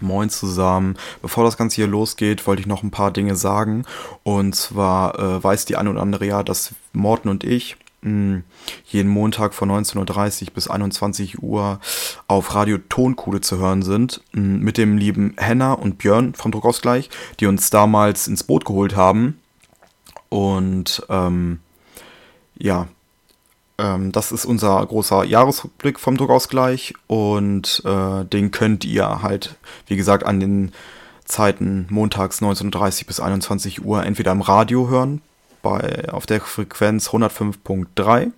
Moin zusammen. Bevor das Ganze hier losgeht, wollte ich noch ein paar Dinge sagen. Und zwar äh, weiß die eine oder andere ja, dass Morten und ich mh, hm, jeden Montag von 19.30 Uhr bis 21 Uhr auf Radio Tonkuhle zu hören sind. Mh, hm, mit dem lieben Henna und Björn vom Druckausgleich, die uns damals ins Boot geholt haben. Und ähm, ja, ähm, das ist unser großer Jahresrückblick vom Druckausgleich und äh, den könnt ihr halt, wie gesagt, an den Zeiten montags 19.30 bis 21 Uhr entweder im Radio hören, bei, auf der Frequenz 105.3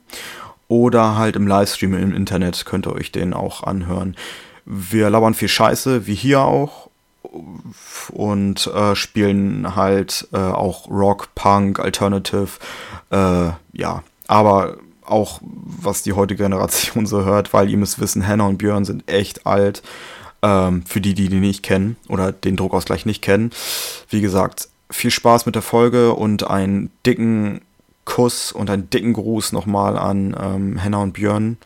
oder halt im Livestream im Internet könnt ihr euch den auch anhören. Wir labern viel Scheiße, wie hier auch, und äh, spielen halt äh, auch Rock, Punk, Alternative, äh, ja, aber auch was die heutige Generation so hört, weil ihr müsst wissen, Hannah und Björn sind echt alt. Ähm, für die, die die nicht kennen oder den Druckausgleich nicht kennen. Wie gesagt, viel Spaß mit der Folge und einen dicken Kuss und einen dicken Gruß nochmal an ähm, Hannah und Björn,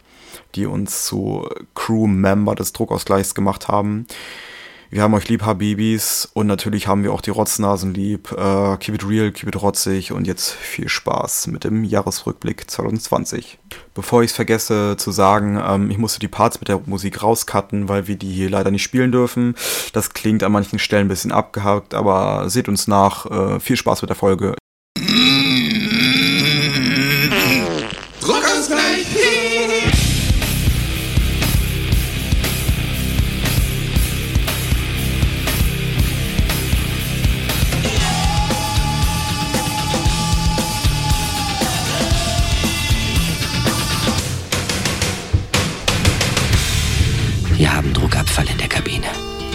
die uns zu Crew-Member des Druckausgleichs gemacht haben. Wir haben euch lieb, Habibis. Und natürlich haben wir auch die Rotznasen lieb. Äh, keep it real, keep it rotzig. Und jetzt viel Spaß mit dem Jahresrückblick 2020. Bevor ich es vergesse zu sagen, ähm, ich musste die Parts mit der Musik rauscutten, weil wir die hier leider nicht spielen dürfen. Das klingt an manchen Stellen ein bisschen abgehakt, aber seht uns nach. Äh, viel Spaß mit der Folge.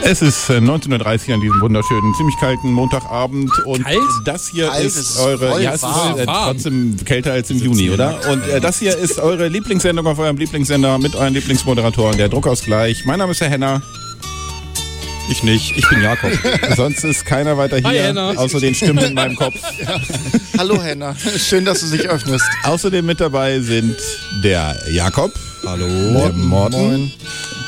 Es ist 19.30 äh, Uhr an diesem wunderschönen, ziemlich kalten Montagabend und Kalt? das hier Kalt, ist eure, ja, es ist äh, trotzdem kälter als im Juni, oder? Und äh, das hier ist eure Lieblingssendung auf eurem Lieblingssender mit euren Lieblingsmoderatoren, der Druckausgleich. Mein Name ist Herr Henner. Ich nicht, ich bin Jakob. Sonst ist keiner weiter hier, Hi, außer den Stimmen in meinem Kopf. Ja. Hallo Henna, schön, dass du dich öffnest. Außerdem mit dabei sind der Jakob. Hallo. Der Morten. Moin.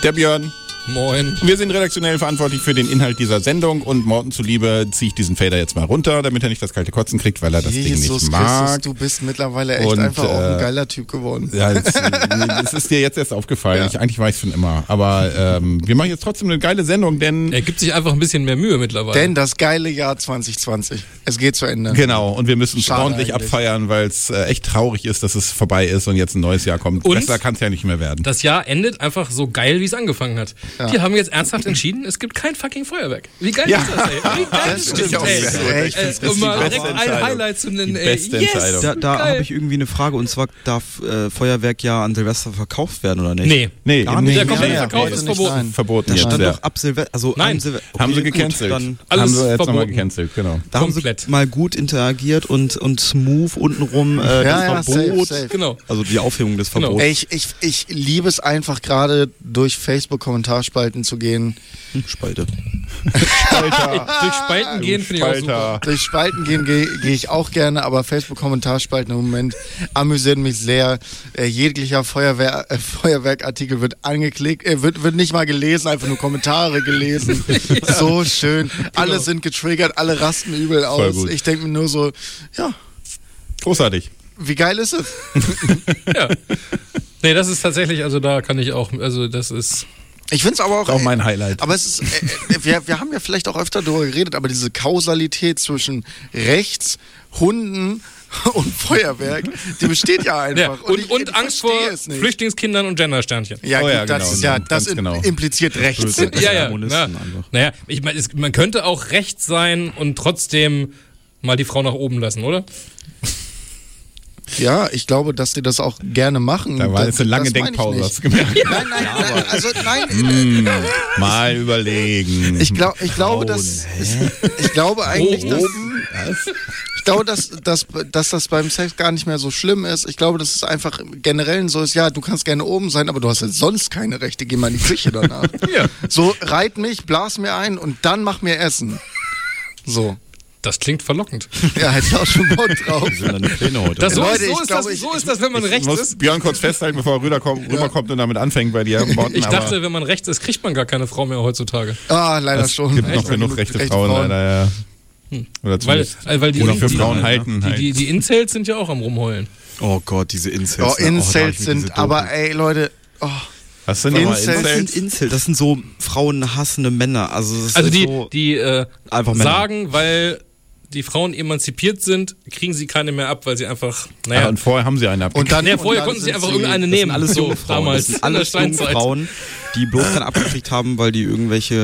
Der Björn. Moin. Wir sind redaktionell verantwortlich für den Inhalt dieser Sendung und Morten zuliebe ziehe ich diesen Fader jetzt mal runter, damit er nicht das kalte Kotzen kriegt, weil er das Jesus Ding nicht mag. Christus, du bist mittlerweile echt und, einfach äh, auch ein äh, geiler Typ geworden. Ja, es, ist dir jetzt erst aufgefallen. Ja. Ich, eigentlich weiß ich schon immer. Aber ähm, wir machen jetzt trotzdem eine geile Sendung, denn... Er gibt sich einfach ein bisschen mehr Mühe mittlerweile. Denn das geile Jahr 2020. Es geht zu Ende. Genau. Und wir müssen es ordentlich eigentlich. abfeiern, weil es äh, echt traurig ist, dass es vorbei ist und jetzt ein neues Jahr kommt. Und Besser kann es ja nicht mehr werden. Das Jahr endet einfach so geil, wie es angefangen hat. Ja. Die haben jetzt ernsthaft entschieden, es gibt kein fucking Feuerwerk. Wie geil ja. ist das, ey? Wie geil das ist das, ey? ey, ey um mal direkt ein Highlight zu nennen, ey. Yes, da da habe ich irgendwie eine Frage und zwar darf äh, Feuerwerk ja an Silvester verkauft werden oder nicht? Nee. Nee, Gar nicht. Der komplette Verkauf ist verboten. Verboten. Das stand doch ab Silvester, also Nein. Silve okay, haben sie gecancelt. Dann alles haben sie jetzt nochmal gecancelt, genau. Da haben sie mal gut interagiert und, und smooth untenrum äh, ja, das Verbot. Safe, safe. Genau. Also die Aufhebung des genau. Verbots. Ey, ich, ich, ich liebe es einfach gerade durch Facebook-Kommentarspalten zu gehen. Spalte. Spalter. Durch Spalten gehen finde ich auch super. Durch Spalten gehen gehe geh ich auch gerne, aber Facebook-Kommentarspalten im Moment amüsieren mich sehr. Äh, jeglicher Feuerwehr, äh, Feuerwerkartikel wird angeklickt, äh, wird, wird nicht mal gelesen, einfach nur Kommentare gelesen. ja. So schön. Genau. Alle sind getriggert, alle rasten übel aus. Ich denke mir nur so, ja. Großartig. Wie geil ist es? ja. Nee, das ist tatsächlich, also da kann ich auch, also das ist ich finde es aber auch. auch mein Highlight. Aber es ist, äh, äh, wir, wir haben ja vielleicht auch öfter darüber geredet, aber diese Kausalität zwischen rechts, Hunden und Feuerwerk, die besteht ja einfach. Ja, und, und, ich, und ich Angst vor Flüchtlingskindern und Gendersternchen. Ja, oh, ja, das, genau, ja, das genau. impliziert rechts. ja, ja. Na, naja, ich meine, man könnte auch rechts sein und trotzdem mal die Frau nach oben lassen, oder? Ja, ich glaube, dass die das auch gerne machen. Da war jetzt eine lange Denkpause, hast du gemerkt. Nein, nein, nein, also nein. Mm, mal überlegen. Ich, glaub, ich glaube, dass ich glaube eigentlich, dass ich glaube, dass, dass, dass das beim Sex gar nicht mehr so schlimm ist. Ich glaube, dass es einfach generell so ist, ja, du kannst gerne oben sein, aber du hast jetzt sonst keine Rechte, geh mal in die Küche danach. ja. So, reit mich, blas mir ein und dann mach mir Essen. So. Das klingt verlockend. Ja, hätte ich auch schon Bock drauf. Das, so, Leute, ist, so, ist glaube, das, so ist das, wenn man rechts muss ist. Björn kurz festhalten, bevor er rüberkommt, ja. rüberkommt und damit anfängt bei dir. Morten, ich dachte, wenn man rechts ist, kriegt man gar keine Frau mehr heutzutage. Ah, leider es schon. Es gibt noch genug rechte, rechte Frauen, Frauen, leider, ja. Hm. Oder weil, weil die, Oder für die, Frauen die, halten. Die, halt. die, die Incels sind ja auch am Rumheulen. Oh Gott, diese Incels. Oh, Incels oh, sind, aber ey, Leute. Oh. Was sind Incels? Incels? Incels? Das sind so frauenhassende Männer. Also, also die, so die äh, einfach sagen, weil die Frauen emanzipiert sind, kriegen sie keine mehr ab, weil sie einfach, naja. Ja, und vorher haben sie eine abgekriegt. Und dann, ja, vorher und dann konnten sie einfach irgendeine nehmen. Alles so damals. Das sind alles Frauen, die bloß dann abgekriegt haben, weil die irgendwelche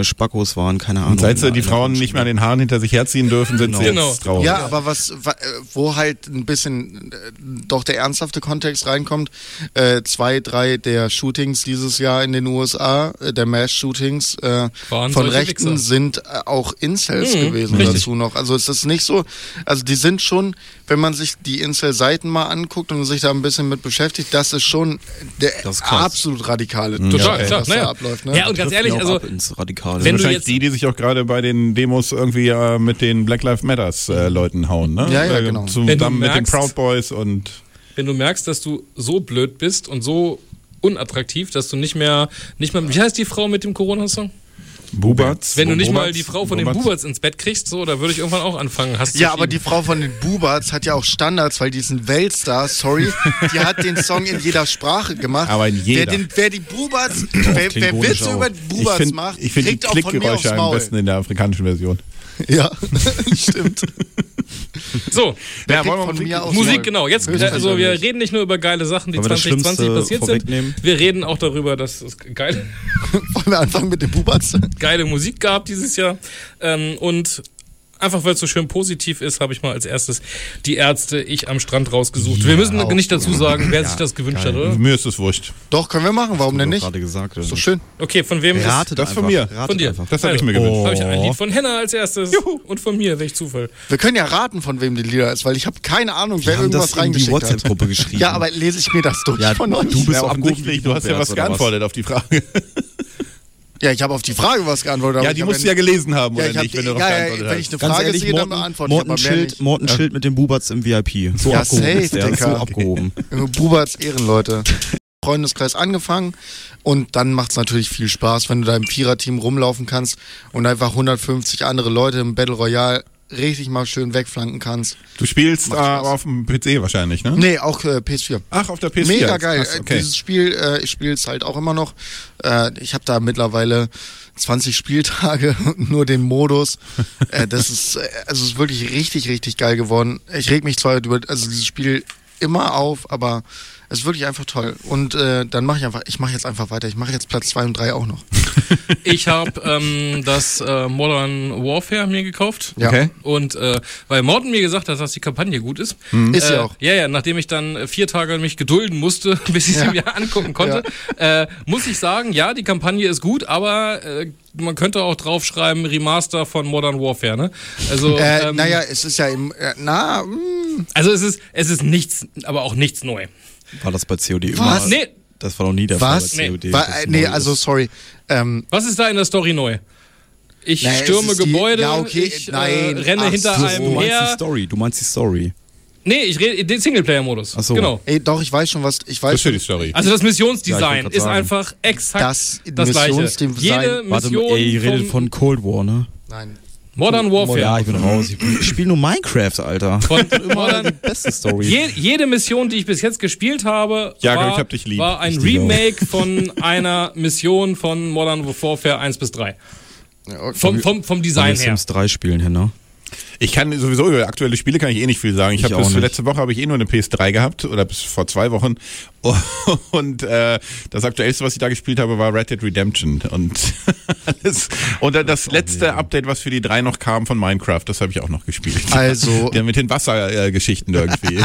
äh, Spackos waren, keine Ahnung. Und seit sie die Frauen nicht mehr an den Haaren hinter sich herziehen dürfen, sind genau. sie jetzt genau. traurig. Ja, aber was, äh, wo halt ein bisschen äh, doch der ernsthafte Kontext reinkommt, äh, zwei, drei der Shootings dieses Jahr in den USA, äh, der Mass-Shootings äh, von Rechten Wichser. sind auch Incels mhm, gewesen richtig. dazu noch. Also es ist nicht so, also die sind schon, wenn man sich die Incel-Seiten mal anguckt und sich da ein bisschen mit beschäftigt, das ist schon der das absolut radikale. Mhm. Total, ja, klar, was naja. abläuft. Ne? Ja, und ganz ehrlich, also wenn du jetzt die, die sich auch gerade bei den Demos irgendwie äh, mit den Black Lives Matters äh, Leuten hauen, ne? Ja, ja, äh, genau. Zusammen mit den Proud Boys und wenn du merkst, dass du so blöd bist und so unattraktiv, dass du nicht mehr, nicht mehr, wie heißt die Frau mit dem Corona-Song? Buberts. Wenn du nicht Buberts, mal die Frau von Buberts. den Buberts ins Bett kriegst, so, da würde ich irgendwann auch anfangen. Hast ja, aber die Frau von den Buberts hat ja auch Standards, weil die ist ein Weltstar, sorry. die hat den Song in jeder Sprache gemacht. Aber in jeder. Wer, den, wer die Buberts, wer, wer Witze über die Buberts ich find, macht, ich finde die Klickgeräusche am besten in der afrikanischen Version. Ja, stimmt. So, ja, wollen wir Musik, Musik genau. Jetzt, also wir reden nicht nur über geile Sachen, die 2020 passiert sind. Wir reden auch darüber, dass es geil. Wollen wir anfangen mit den Bubats? Geile Musik gab dieses Jahr. Ähm, und einfach weil es so schön positiv ist, habe ich mal als erstes die Ärzte ich am Strand rausgesucht. Ja, wir müssen auch. nicht dazu sagen, wer ja, sich das gewünscht geil. hat, oder? Mir ist es wurscht. Doch, können wir machen, warum denn nicht? gerade gesagt. Ist so schön. Okay, von wem Ratet ist das? von mir. Ratet von dir. Einfach. Das habe ich mir gewünscht. Oh. Habe ich ein Lied von Henna als erstes Juhu. und von mir, welch Zufall. Wir können ja raten, von wem die Lieder ist, weil ich habe keine Ahnung, wer irgendwas reingeschickt hat. in die WhatsApp-Gruppe geschrieben. Ja, aber lese ich mir das durch ja, von euch. Du bist ja, offensichtlich, du hast ja was geantwortet auf die Frage. Ja, ich habe auf die Frage was geantwortet. Ja, die musst du ja gelesen haben, ja, oder nicht, wenn du ja, ja, wenn ich eine Frage ehrlich, sehe, dann beantworte Morten ich Schild, Morten Schild mit dem Buberts im VIP. So ja, abgehoben safe, ist so abgehoben. Buberts Ehrenleute. Freundeskreis angefangen und dann macht es natürlich viel Spaß, wenn du da im Viererteam rumlaufen kannst und einfach 150 andere Leute im Battle Royale richtig mal schön wegflanken kannst. Du spielst äh, auf dem PC wahrscheinlich, ne? Nee, auch äh, PS4. Ach, auf der PS4. Mega geil. Krass, okay. Dieses Spiel, äh, ich spiele es halt auch immer noch. Äh, ich habe da mittlerweile 20 Spieltage und nur den Modus. äh, das ist äh, also ist wirklich richtig richtig geil geworden. Ich reg mich zwar über also dieses Spiel immer auf, aber es ist wirklich einfach toll. Und äh, dann mache ich einfach, ich mache jetzt einfach weiter. Ich mache jetzt Platz 2 und 3 auch noch. ich habe ähm, das äh, Modern Warfare mir gekauft. Ja. Okay. Und äh, weil Morten mir gesagt hat, dass die Kampagne gut ist. Mhm. Ist ja äh, auch. Ja, ja, nachdem ich dann vier Tage mich gedulden musste, bis ich ja. sie mir angucken konnte, ja. äh, muss ich sagen, ja, die Kampagne ist gut, aber äh, man könnte auch draufschreiben Remaster von Modern Warfare, ne? Also, äh, ähm, naja, es ist ja im, äh, na, mh. Mm. also es ist, es ist nichts, aber auch nichts neu. War das bei COD immer? Was? Nee. Das war noch nie der Was? Fall bei COD. War, nee, also sorry. Ähm, Was ist da in der Story neu? Ich naja, stürme Gebäude, die, ja, okay, ich äh, nein, renne hinter so, einem du meinst her. Die Story, du meinst die Story. Nee, ich rede den Singleplayer-Modus. Ach so. Genau. Ey, doch, ich weiß schon, was ich weiß. Das ist die Story. Also das Missionsdesign ja, ist einfach exakt das, das gleiche. Jede Mission Warte, ey, ihr redet von Cold War, ne? Nein. Modern Warfare. Ja, ich bin raus. Ich spiele nur Minecraft, Alter. Von Modern, die beste Story. Je, jede Mission, die ich bis jetzt gespielt habe, ja, war, ich hab dich lieb. war ein Remake von einer Mission von Modern Warfare 1 bis 3. Ja, okay. vom, vom, vom Design her. Sims 3 spielen hin, ne? Ich kann sowieso über aktuelle Spiele kann ich eh nicht viel sagen. Ich, ich habe bis letzte Woche habe ich eh nur eine PS3 gehabt oder bis vor zwei Wochen und äh, das aktuellste, was ich da gespielt habe, war Red Dead Redemption und alles und das letzte Update, was für die drei noch kam von Minecraft, das habe ich auch noch gespielt. Also ja, mit den Wassergeschichten irgendwie.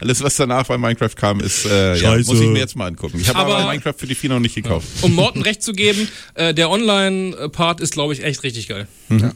alles, was danach bei Minecraft kam, ist äh, ja, muss ich mir jetzt mal angucken. Ich habe aber, aber, Minecraft für die vier noch nicht gekauft. Um Morten recht zu geben, äh, der Online-Part ist, glaube ich, echt richtig geil. Mhm. Ja.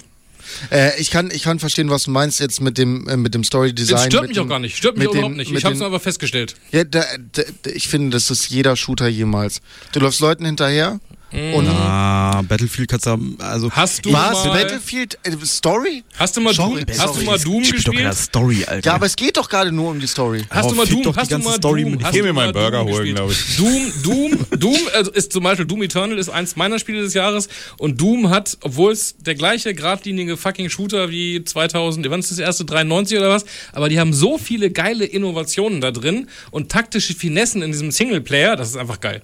Äh, ich, kann, ich kann verstehen, was du meinst jetzt mit dem, äh, mit dem Story-Design. Das stört mich dem, auch gar nicht. Stört mich überhaupt den, nicht. Ich habe es aber festgestellt. Ja, da, da, ich finde, das ist jeder Shooter jemals. Du läufst Leuten hinterher Mhm. Und Na, Battlefield kannst du also hast du was Battlefield äh, Story? Hast du mal Doom, hast sorry. du mal Doom gespielt? Story, Alter. Ja, aber es geht doch gerade nur um die Story. Hast oh, du mal Doom, hast du mal Story Doom, ich geh mir mal einen Burger holen, glaube ich. Doom, Doom, Doom also ist zum Beispiel Doom Eternal ist eins meiner Spiele des Jahres und Doom hat, obwohl es der gleiche geradlinige fucking Shooter wie 2000, wann ist das erste 93 oder was, aber die haben so viele geile Innovationen da drin und taktische Finessen in diesem Singleplayer, das ist einfach geil.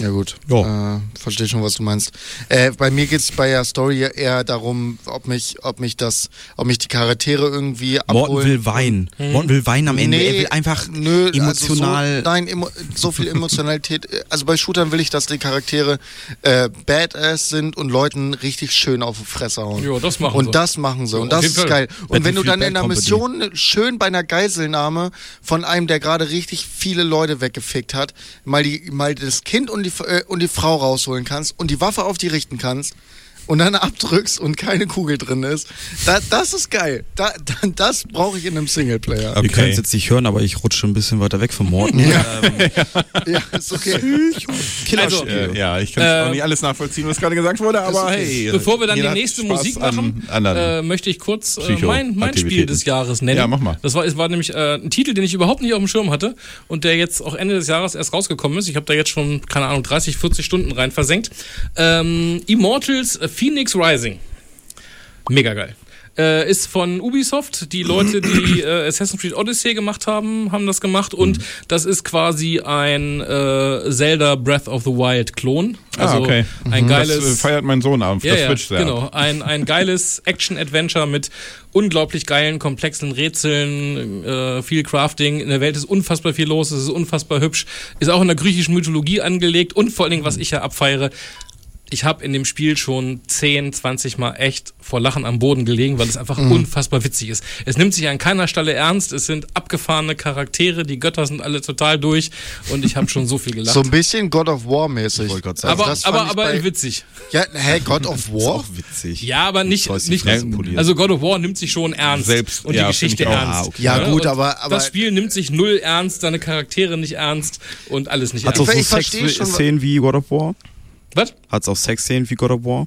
Ja gut, äh, verstehe schon, was du meinst. Äh, bei mir geht es bei der Story eher darum, ob mich, ob mich das, ob mich die Charaktere irgendwie abholen. Morten will weinen. Hm. Morten will weinen am Ende. Nee, er will einfach nö, emotional. Also so, nein, emo, so viel Emotionalität. Also bei Shootern will ich, dass die Charaktere äh, badass sind und Leuten richtig schön auf die Fresse hauen. Ja, das machen und sie. Und das machen sie. Und das ist geil. Und wenn du dann in einer Mission schön bei einer Geiselnahme von einem, der gerade richtig viele Leute weggefickt hat, mal die, mal das Kind und die die, äh, und die Frau rausholen kannst und die Waffe auf die richten kannst und dann abdrückst und keine Kugel drin ist, da, das ist geil. Da, da, das brauche ich in einem Singleplayer. Okay. Ihr könnt es jetzt nicht hören, aber ich rutsche ein bisschen weiter weg vom Morten. ja. Ähm, ja, ist okay. also, äh, ja, ich kann äh, auch nicht alles nachvollziehen, was gerade gesagt wurde, aber okay. hey. Bevor wir dann die nächste Spaß Musik machen, äh, möchte ich kurz äh, mein, mein Spiel des Jahres nennen. Ja, mach mal. Das war, es war nämlich äh, ein Titel, den ich überhaupt nicht auf dem Schirm hatte und der jetzt auch Ende des Jahres erst rausgekommen ist. Ich habe da jetzt schon, keine Ahnung, 30, 40 Stunden rein versenkt. Ähm, Immortals Phoenix Rising. Mega geil. Äh, ist von Ubisoft. Die Leute, die äh, Assassin's Creed Odyssey gemacht haben, haben das gemacht. Und mhm. das ist quasi ein äh, Zelda Breath of the Wild Klon. Ah, also ah, okay. ein mhm. geiles. Das feiert mein Sohn auf ja, der Switch sehr. Genau, ein, ein geiles Action-Adventure mit unglaublich geilen, komplexen Rätseln, äh, viel Crafting. In der Welt ist unfassbar viel los, es ist unfassbar hübsch. Ist auch in der griechischen Mythologie angelegt und vor allen Dingen, was ich ja abfeiere, ich habe in dem Spiel schon 10, 20 Mal echt vor Lachen am Boden gelegen, weil es einfach mhm. unfassbar witzig ist. Es nimmt sich an keiner Stelle ernst, es sind abgefahrene Charaktere, die Götter sind alle total durch und ich habe schon so viel gelacht. So ein bisschen God of War mäßig. Aber, also aber, aber witzig. Ja, hä, God of War? Ist auch witzig. Ja, aber nicht, nicht also God of War nimmt sich schon ernst Selbst, und ja, die Geschichte ernst. Ah, okay. Ja, gut, aber, aber das Spiel nimmt sich null ernst, seine Charaktere nicht ernst und alles nicht Hat ernst. Hat so Sex-Szenen wie God of War? Was? Hat es auch Sexszenen wie God of War?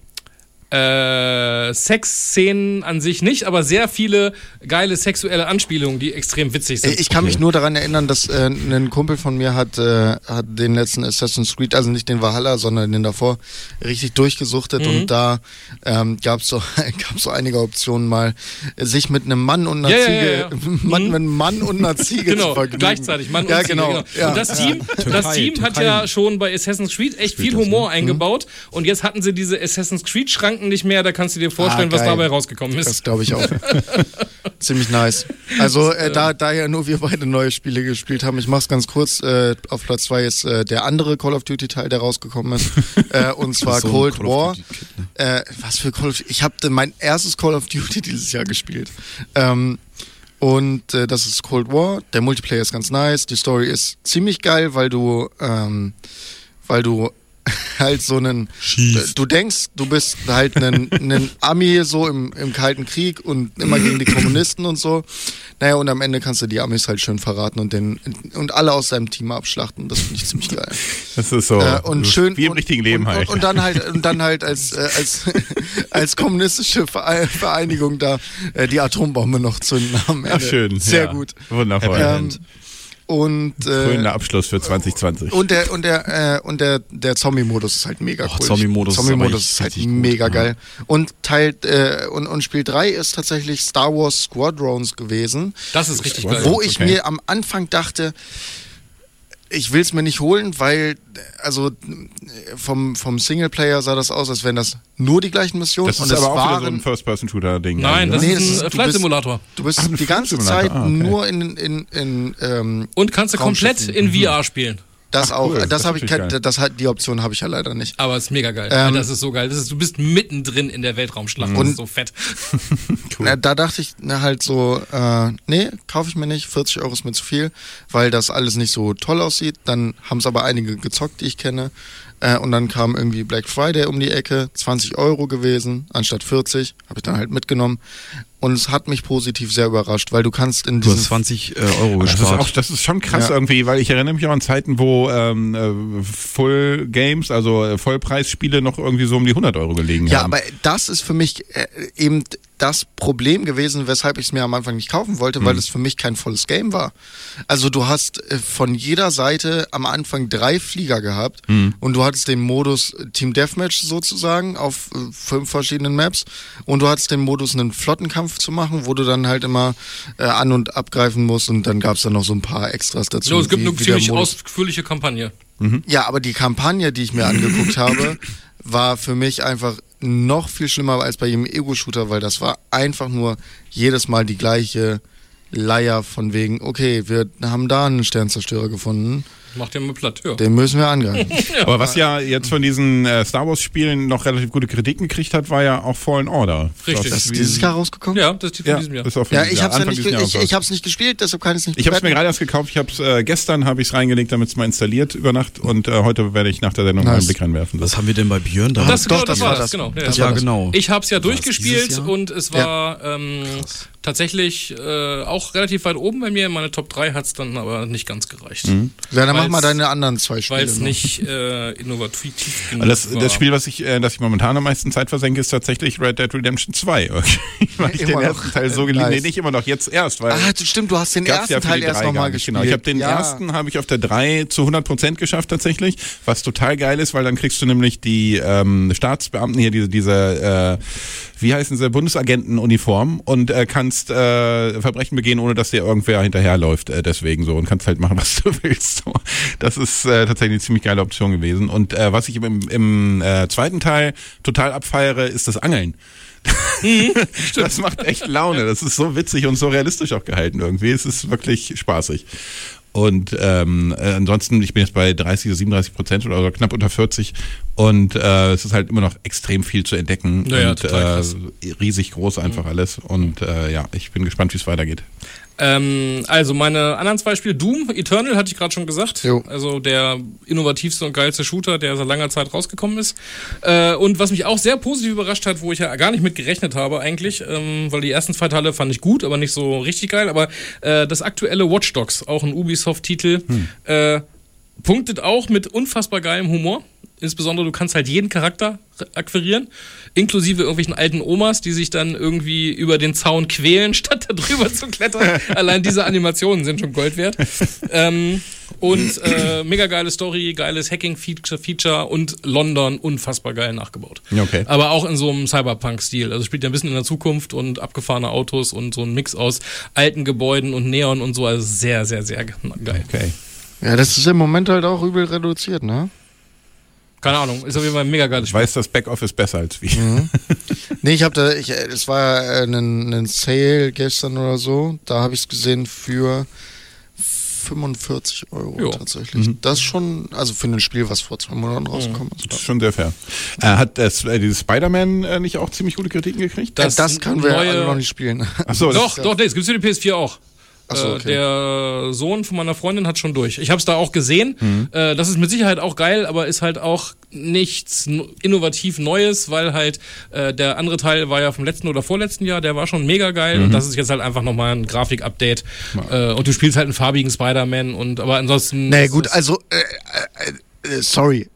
Äh, Sexszenen an sich nicht, aber sehr viele geile sexuelle Anspielungen, die extrem witzig sind. Ich kann mich nur daran erinnern, dass äh, ein Kumpel von mir hat, äh, hat den letzten Assassin's Creed, also nicht den Valhalla, sondern den davor, richtig durchgesuchtet mhm. und da ähm, gab es so, gab's so einige Optionen mal, sich mit einem Mann und einer ja, Ziege, ja, ja, Mann, mhm. mit einem Mann und einer Ziege genau, zu vergnügen. gleichzeitig, Mann und ja, Ziege. Genau. genau. Und das Team, das Team hat ja schon bei Assassin's Creed echt viel Humor das, ne? eingebaut mhm. und jetzt hatten sie diese Assassin's Creed Schranken nicht mehr, da kannst du dir vorstellen, ah, was dabei rausgekommen ist. Das glaube ich auch. Ziemlich nice. Also äh, da, da ja nur wir beide neue Spiele gespielt haben, ich mach's ganz kurz. Äh, auf Platz 2 ist äh, der andere Call of Duty Teil, der rausgekommen ist. äh, und zwar so Cold War. Äh, was für Call of Duty? Ich habe mein erstes Call of Duty dieses Jahr gespielt. Ähm, und äh, das ist Cold War. Der Multiplayer ist ganz nice. Die Story ist ziemlich geil, weil du, ähm, weil du halt so einen. Schieß. Du denkst, du bist halt ein, Ami so im, im Kalten Krieg und immer gegen die Kommunisten und so. Naja, und am Ende kannst du die Amis halt schön verraten und den und alle aus deinem Team abschlachten. Das finde ich ziemlich geil. Das ist so. Äh, und schön, wie im richtigen Leben und, halt. Und, und, dann halt und dann halt als äh, als als kommunistische Vereinigung da äh, die Atombombe noch zünden am Ende. Ach, schön. Sehr ja. gut. Wundervoll. Ähm, und äh, Krönender Abschluss für 2020. Und der und der äh, und der der Zombie Modus ist halt mega oh, cool. Zombie Modus Zombie Modus ist, ist halt mega gut, geil. Ja. Und Teil äh, und und Spiel 3 ist tatsächlich Star Wars Squadrons gewesen. Das ist richtig geil. Wo ich okay. mir am Anfang dachte, ich will es mir nicht holen, weil also vom, vom Singleplayer sah das aus, als wären das nur die gleichen Missionen. Das ist und aber auch waren, so ein First-Person-Shooter-Ding. Nein, ne? das nee, ist ein Flight-Simulator. Du bist, du bist die ganze Zeit ah, okay. nur in, in, in ähm, Und kannst du komplett in VR spielen. Das Ach, auch. Cool. Das, das habe ich kein, das hat die Option habe ich ja leider nicht. Aber es ist mega geil. Ähm, das ist so geil. Das ist, du bist mittendrin in der Weltraumschlacht. Und das ist so fett. cool. na, da dachte ich na, halt so, äh, nee, kaufe ich mir nicht. 40 Euro ist mir zu viel, weil das alles nicht so toll aussieht. Dann haben es aber einige gezockt, die ich kenne. Äh, und dann kam irgendwie Black Friday um die Ecke, 20 Euro gewesen, anstatt 40, habe ich dann halt mitgenommen. Und es hat mich positiv sehr überrascht, weil du kannst in diesem... Du hast 20 äh, Euro gespart. Das ist, auch, das ist schon krass ja. irgendwie, weil ich erinnere mich auch an Zeiten, wo ähm, äh, Full Games, also äh, Vollpreisspiele noch irgendwie so um die 100 Euro gelegen ja, haben. Ja, aber das ist für mich äh, eben das Problem gewesen, weshalb ich es mir am Anfang nicht kaufen wollte, weil es für mich kein volles Game war. Also du hast von jeder Seite am Anfang drei Flieger gehabt mhm. und du hattest den Modus Team Deathmatch sozusagen auf fünf verschiedenen Maps und du hattest den Modus einen Flottenkampf zu machen, wo du dann halt immer äh, an- und abgreifen musst und dann gab es dann noch so ein paar Extras dazu. Ja, es gibt eine ziemlich ausführliche Kampagne. Mhm. Ja, aber die Kampagne, die ich mir angeguckt habe, war für mich einfach noch viel schlimmer als bei jedem Ego-Shooter, weil das war einfach nur jedes Mal die gleiche Leier von wegen, okay, wir haben da einen Sternzerstörer gefunden. Macht ja mal platt, ja. Den müssen wir angreifen. Aber was ja jetzt von diesen äh, Star Wars Spielen noch relativ gute Kritiken gekriegt hat, war ja auch Fallen Order. Richtig. Das ist dieses Jahr rausgekommen? Ja, das ist von ja, diesem Jahr. ja, ich habe es ja nicht, ich, ich hab's nicht gespielt, deshalb kann ich es nicht Ich habe es mir gerade erst gekauft. Ich habe es äh, gestern habe ich es reingelegt, damit es mal installiert über Nacht und äh, heute werde ich nach der Sendung nice. einen Blick reinwerfen. Was haben wir denn bei Björn da? Das, genau, das, das war das, genau. Das ja, genau. Ich habe es ja durchgespielt und es war ähm, tatsächlich äh, auch relativ weit oben bei mir. Meine Top 3 hat es dann aber nicht ganz gereicht. Mhm. Ja, dann mach mal deine anderen zwei Spiele. Weil es nicht äh, innovativ genug das, war. Das Spiel, was ich, äh, das ich momentan am meisten Zeit versenke, ist tatsächlich Red Dead Redemption 2. weil ich den ersten noch. Teil so geliebt nice. Nee, nicht immer noch, jetzt erst. Weil ah, stimmt, du hast den ersten ja Teil erst nochmal gespielt. Genau, ich habe den ja. ersten habe ich auf der 3 zu 100% geschafft tatsächlich, was total geil ist, weil dann kriegst du nämlich die ähm, Staatsbeamten hier, diese, diese äh, wie heißen sie, Bundesagentenuniform und äh, kannst äh, Verbrechen begehen, ohne dass dir irgendwer hinterherläuft, äh, deswegen so und kannst halt machen, was du willst. So. Das ist äh, tatsächlich eine ziemlich geile Option gewesen. Und äh, was ich im, im äh, zweiten Teil total abfeiere, ist das Angeln. Mhm, das macht echt Laune. Das ist so witzig und so realistisch auch gehalten irgendwie. Es ist wirklich spaßig. Und ähm, äh, ansonsten, ich bin jetzt bei 30 oder 37 Prozent oder knapp unter 40 und äh, es ist halt immer noch extrem viel zu entdecken ja, und äh, riesig groß einfach mhm. alles. Und äh, ja, ich bin gespannt, wie es weitergeht. Ähm, also meine anderen zwei Spiele, Doom, Eternal hatte ich gerade schon gesagt. Jo. Also der innovativste und geilste Shooter, der seit langer Zeit rausgekommen ist. Äh, und was mich auch sehr positiv überrascht hat, wo ich ja gar nicht mit gerechnet habe eigentlich, ähm, weil die ersten zwei Teile fand ich gut, aber nicht so richtig geil. Aber äh, das aktuelle Watch Dogs, auch ein Ubisoft-Titel, hm. äh, punktet auch mit unfassbar geilem Humor. Insbesondere du kannst halt jeden Charakter akquirieren, inklusive irgendwelchen alten Omas, die sich dann irgendwie über den Zaun quälen, statt da drüber zu klettern. Allein diese Animationen sind schon Gold wert. ähm, und äh, mega geile Story, geiles Hacking-Feature und London unfassbar geil nachgebaut. Okay. Aber auch in so einem Cyberpunk-Stil. Also spielt ja ein bisschen in der Zukunft und abgefahrene Autos und so ein Mix aus alten Gebäuden und Neon und so. Also sehr, sehr, sehr geil. Okay. Ja, das ist im Moment halt auch übel reduziert, ne? Keine Ahnung, ist auf jeden Fall ein mega geiles Spiel. Ich weiß das Backoffice besser als wir. Mhm. nee, ich habe da, ich, es war ein, ein Sale gestern oder so, da habe ich es gesehen für 45 Euro jo. tatsächlich. Mhm. Das ist schon, also für ein Spiel, was vor zwei Monaten rausgekommen ist. Das ist schon sehr fair. Äh, hat das, äh, dieses Spider-Man äh, nicht auch ziemlich gute Kritiken gekriegt? Das, das können wir ja noch nicht spielen. Achso, doch, doch, nee, das gibt es für die PS4 auch. So, äh, okay. Der Sohn von meiner Freundin hat schon durch. Ich habe es da auch gesehen. Mhm. Äh, das ist mit Sicherheit auch geil, aber ist halt auch nichts innovativ Neues, weil halt äh, der andere Teil war ja vom letzten oder vorletzten Jahr, der war schon mega geil mhm. und das ist jetzt halt einfach nochmal ein Grafik-Update. Ja. Äh, und du spielst halt einen farbigen Spider-Man und aber ansonsten. Nee, gut, also äh, äh, sorry.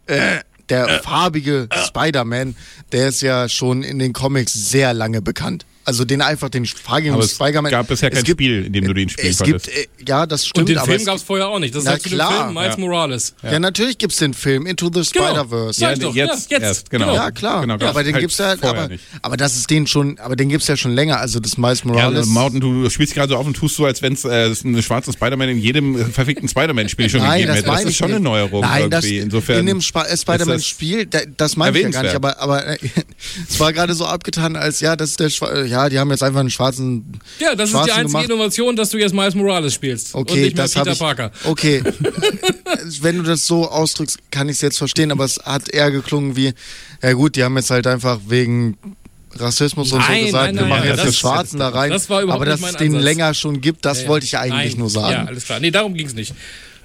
der farbige Spider-Man, der ist ja schon in den Comics sehr lange bekannt. Also den einfach den farbigen Spider-Man. Es gab bisher kein gibt, Spiel, in dem du den spielen es konntest. Gibt, äh, ja, das stimmt. Und den Film gab es vorher auch nicht. Das ist klar. Film Miles ja. Morales. Ja. ja, natürlich gibt es den Film Into the genau. Spider-Verse. Ja, ja, jetzt, jetzt. Erst, genau. Ja, klar. Genau, ja, aber den halt gibt's ja, aber, aber das ist den schon, aber den gibt's ja schon länger. Also das Miles Morales. Ja, Mountain, du spielst gerade so auf und tust so, als wenn es äh, einen schwarzen Spider-Man in jedem äh, verfickten Spider-Man-Spiel schon Nein, gegeben hätte. Das, das ist schon eine Neuerung Nein, irgendwie. Insofern in dem äh, Spider-Man-Spiel, das meine ich ja gar nicht. Aber, äh, es war gerade so abgetan, als ja, das ist der, ja, die haben jetzt einfach einen schwarzen. Ja, das ist die einzige gemacht. Innovation, dass du jetzt Miles Morales spielst. Okay, und nicht das Peter ich, Parker. Okay. Wenn du das so ausdrückst, kann ich es jetzt verstehen, aber es hat eher geklungen wie, ja gut, die haben jetzt halt einfach wegen Rassismus und nein, so gesagt, nein, nein, wir machen jetzt das, Schwarzen da rein. Das war überhaupt aber dass es den Ansatz. länger schon gibt, das ja, wollte ich eigentlich nein. nur sagen. Ja, alles klar. Nee, darum ging es nicht.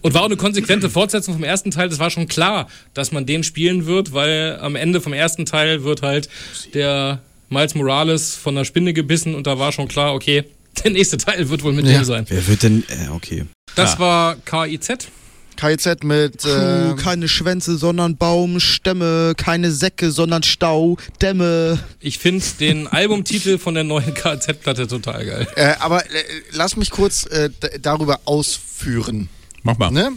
Und war auch eine konsequente Fortsetzung vom ersten Teil. Das war schon klar, dass man den spielen wird, weil am Ende vom ersten Teil wird halt der Miles Morales von der Spinne gebissen und da war schon klar, okay, der nächste Teil wird wohl mit ja. dem sein. Wer wird denn, äh, okay. Das ja. war KIZ. KIZ mit Kuh, äh, keine Schwänze, sondern Baumstämme, keine Säcke, sondern Stau, Dämme. Ich finde den Albumtitel von der neuen KIZ-Platte total geil. Äh, aber äh, lass mich kurz äh, darüber ausführen. Mach mal. Ne?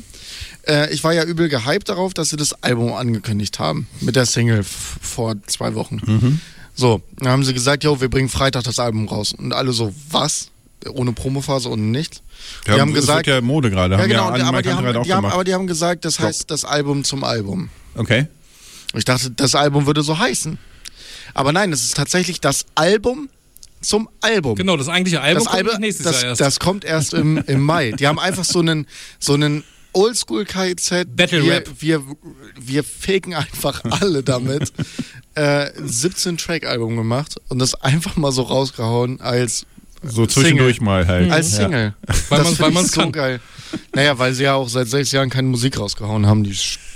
Äh, ich war ja übel gehypt darauf, dass sie das Album angekündigt haben. Mit der Single vor zwei Wochen. Mhm. So, dann haben sie gesagt, jo, wir bringen Freitag das Album raus. Und alle so, was? Ohne Promophase, ohne nichts. Die, haben, haben gesagt, ja Mode gerade. Ja, genau, ja aber, die haben, die haben, aber die haben gesagt, das heißt das Album zum Album. Okay. Ich dachte, das Album würde so heißen. Aber nein, es ist tatsächlich das Album zum Album. Genau, das eigentliche Album das kommt Albe, nächstes das, Jahr erst. Das kommt erst im, im Mai. Die haben einfach so einen, so einen Oldschool KIZ. Battle wir, Rap. Wir, wir faken einfach alle damit. äh, 17 Track Album gemacht und das einfach mal so rausgehauen als so zwischendurch Single. mal halt. Als Single. Ja. Weil man es so kann. geil. Naja, weil sie ja auch seit sechs Jahren keine Musik rausgehauen haben, die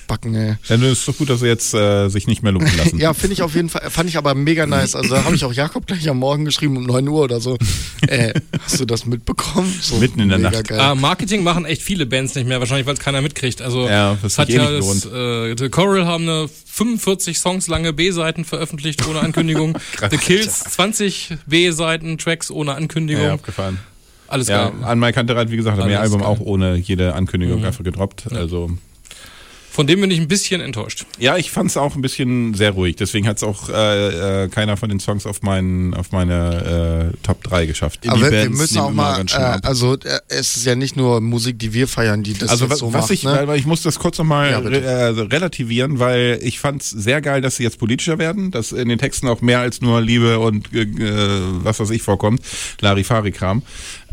Backen, ey. Ja, es ist doch gut, dass sie jetzt äh, sich nicht mehr lumpen lassen. ja, finde ich auf jeden Fall, fand ich aber mega nice. Also da habe ich auch Jakob gleich am Morgen geschrieben um 9 Uhr oder so. äh, hast du das mitbekommen? So Mitten in der Nacht. Ah, Marketing machen echt viele Bands nicht mehr, wahrscheinlich, weil es keiner mitkriegt. Also ja, das hat eh ja das, äh, The Coral haben eine 45 Songs lange B-Seiten veröffentlicht ohne Ankündigung. The Kills 20 B-Seiten, Tracks ohne Ankündigung. Ja, abgefahren. Alles ja, geil. An Mike Kantereit, wie gesagt, hat mir Album geil. auch ohne jede Ankündigung mhm. einfach gedroppt. Ja. Also von dem bin ich ein bisschen enttäuscht. Ja, ich fand es auch ein bisschen sehr ruhig. Deswegen hat es auch äh, äh, keiner von den Songs auf, mein, auf meine äh, Top 3 geschafft. Aber wir müssen auch mal, äh, also äh, es ist ja nicht nur Musik, die wir feiern, die das also, was, so was macht. Ich, ne? weil ich muss das kurz nochmal ja, re äh, relativieren, weil ich fand es sehr geil, dass sie jetzt politischer werden, dass in den Texten auch mehr als nur Liebe und was weiß ich vorkommt, Larifari-Kram.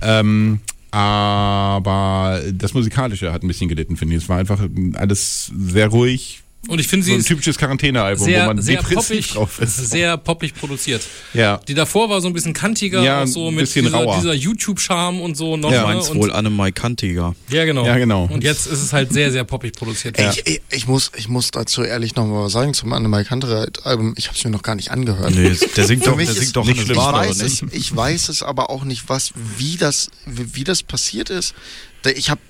Ähm, aber das Musikalische hat ein bisschen gelitten, finde ich. Es war einfach alles sehr ruhig, und ich finde sie so ein typisches Quarantänealbum, wo man sehr poppig, drauf ist. Sehr poppig produziert. Ja. Die davor war so ein bisschen kantiger, ja, so mit dieser, dieser YouTube-Charme und so noch. Ja, meinst wohl Annemai kantiger. Ja, genau. Ja, genau. Und jetzt ist es halt sehr, sehr poppig produziert. Ja. Ich, ich, ich, muss, ich muss dazu ehrlich nochmal was sagen zum Annemai kantiger Album. Ich habe es mir noch gar nicht angehört. Nee, der singt doch, der singt doch nicht schlimm. Ich weiß, es, ich weiß es aber auch nicht, was, wie das, wie, wie das passiert ist. Ich habe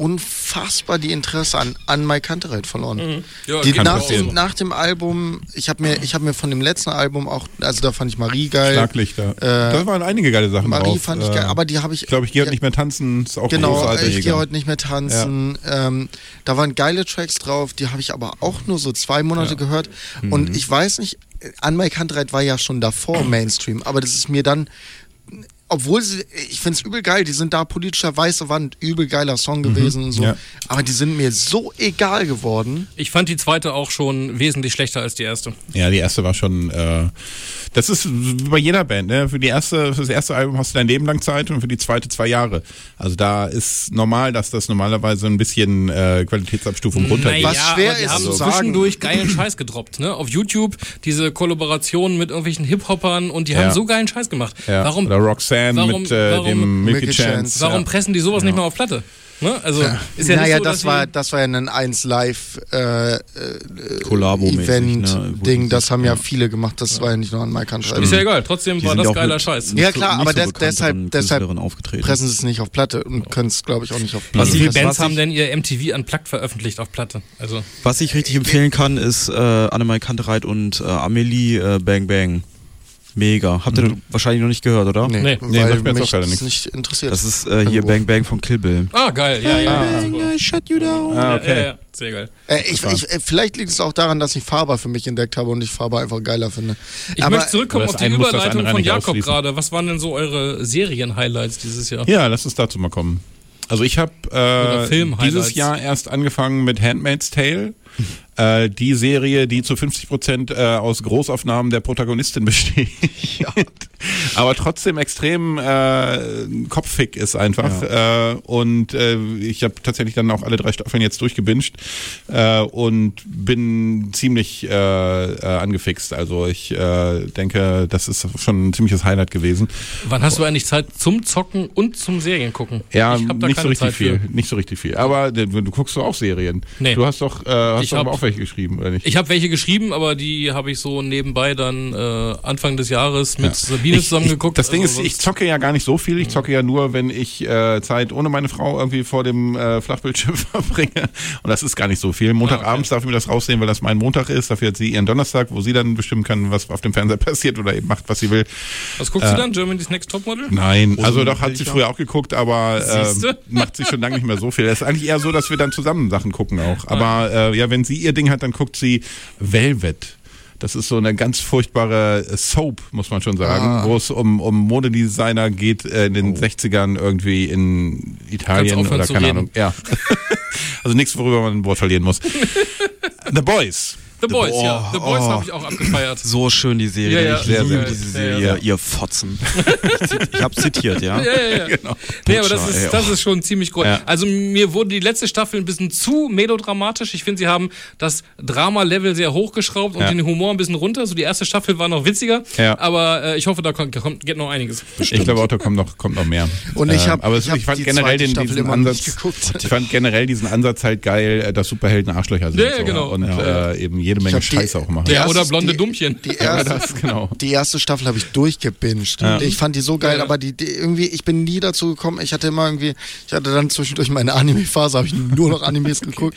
unfassbar die Interesse an, an Mike Kantereit verloren. Mhm. Ja, die, nach, dem, nach dem Album, ich habe mir, hab mir von dem letzten Album auch, also da fand ich Marie geil. Schlaglichter. Äh, da waren einige geile Sachen Marie drauf. fand ich geil, aber die habe ich... Ich glaube, ich gehe heute nicht mehr tanzen, ist auch genau, großartig. Genau, ich gehe heute nicht mehr tanzen. Ja. Ähm, da waren geile Tracks drauf, die habe ich aber auch nur so zwei Monate ja. gehört. Mhm. Und ich weiß nicht, An Mike Kantereit war ja schon davor Mainstream, aber das ist mir dann obwohl sie, ich finde es übel geil, die sind da politischer weiße Wand, übel geiler Song mhm. gewesen und so. Ja. Aber die sind mir so egal geworden. Ich fand die zweite auch schon wesentlich schlechter als die erste. Ja, die erste war schon, äh, das ist wie bei jeder Band, ne? Für die erste, für das erste Album hast du dein Leben lang Zeit und für die zweite zwei Jahre. Also da ist normal, dass das normalerweise ein bisschen äh, Qualitätsabstufung runtergeht. Naja, Was schwer ist haben sagen. zwischendurch geilen Scheiß gedroppt, ne? Auf YouTube diese Kollaborationen mit irgendwelchen Hip-Hoppern und die ja. haben so geilen Scheiß gemacht. Ja. Warum? Oder Roxanne warum, mit äh, warum, dem Milky, Milky Chance. Chance. Warum pressen die sowas nicht mal auf Platte? Ne? Also ja. ist ja naja, so, das war das war ja ein 1 Live äh, äh, Event ne? Ding, das haben ja, viele gemacht, das ja. war ja nicht nur an Mike Handschreiben. Ist ja egal, trotzdem die war das geiler Scheiß. Ja klar, so, aber so deshalb, deshalb pressen sie es nicht auf Platte und können es glaube ich auch nicht auf Platte. Wie viele Bands haben denn ihr MTV Unplugged veröffentlicht auf Platte? Also was ich richtig empfehlen kann, ist äh, Annemai Kantereit und äh, Amelie äh, Bang Bang. Mega. Habt ihr mhm. wahrscheinlich noch nicht gehört, oder? Nee, nee, nee weil mir mich das nicht interessiert. Das ist äh, hier Bang Bang von Kill Bill. Ah, geil. Ja, ja. Bang, ja, shut you down. Ah, okay. Ja, ja, Sehr geil. Äh, ich, ich, äh, vielleicht liegt es auch daran, dass ich Faber für mich entdeckt habe und ich Faber einfach geiler finde. Ich Aber möchte zurückkommen auf die Überleitung von Jakob gerade. Was waren denn so eure Serien-Highlights dieses Jahr? Ja, lass uns dazu mal kommen. Also ich habe äh, dieses Jahr erst angefangen mit Handmaid's Tale. Äh, die Serie, die zu 50 Prozent äh, aus Großaufnahmen der Protagonistin besteht. ja. Aber trotzdem extrem äh, kopfig ist einfach. Ja. Äh, und äh, ich habe tatsächlich dann auch alle drei Staffeln jetzt durchgebinged äh, und bin ziemlich äh, äh, angefixt. Also ich äh, denke, das ist schon ein ziemliches Highlight gewesen. Wann hast du eigentlich Zeit zum Zocken und zum Serien gucken? Ja, nicht so richtig Zeit viel. Für. Nicht so richtig viel. Aber du, du guckst doch auch Serien. Nee. Du hast doch, äh, hast doch auch welche welche geschrieben, oder nicht? Ich habe welche geschrieben, aber die habe ich so nebenbei dann äh, Anfang des Jahres mit ja. Sabine ich, zusammengeguckt. das Ding also ist, ich zocke ja gar nicht so viel. Ich zocke ja nur, wenn ich äh, Zeit ohne meine Frau irgendwie vor dem äh, Flachbildschirm verbringe. Und das ist gar nicht so viel. Montagabends ah, okay. darf ich mir das rausnehmen, weil das mein Montag ist. Dafür hat sie ihren Donnerstag, wo sie dann bestimmen kann, was auf dem Fernseher passiert oder eben macht, was sie will. Was guckst du äh, dann? Germany's Next Topmodel? Nein, also doch hat sie früher auch geguckt, aber äh, macht sie schon lange nicht mehr so viel. Es ist eigentlich eher so, dass wir dann zusammen Sachen gucken auch. Aber äh, ja, wenn sie ihr Ding hat, dann guckt sie Velvet. Das ist so eine ganz furchtbare Soap, muss man schon sagen, ah. wo es um, um Modedesigner geht äh, in den oh. 60ern irgendwie in Italien oder keine Ahnung. Ja. also nichts, worüber man ein Wort verlieren muss. The Boys. The Boys, The ja. The Boys oh, habe ich auch abgefeiert. So schön die Serie. Ja, ja. Ich sehr, liebe diese Serie, ja, ihr Fotzen. ich habe zitiert, ja. Ja, ja, ja. Genau. Nee, aber das ist, das ist schon ziemlich groß. Also mir wurde die letzte Staffel ein bisschen zu melodramatisch. Ich finde, sie haben das Drama-Level sehr hochgeschraubt und den Humor ein bisschen runter. So die erste Staffel war noch witziger. Ja. Aber äh, ich hoffe, da kommt, kommt, geht noch einiges. Bestimmt. Ich glaube auch, da kommt noch, kommt noch mehr. Und ich habe, ähm, aber ich, ich fand die generell den, diesen Ansatz, ich fand generell diesen Ansatz halt geil, äh, dass Superhelden Arschlöcher sind. Ja, so. genau. Und äh, eben jede Menge Scheiße auch machen. Ja, oder blonde die, Dummchen. Die erste, das, genau. die erste Staffel habe ich durchgebinged. Ja. Ich fand die so geil, ja. aber die, die, irgendwie, ich bin nie dazu gekommen. Ich hatte immer irgendwie, ich hatte dann zwischendurch meine Anime-Phase, habe ich nur noch Animes geguckt.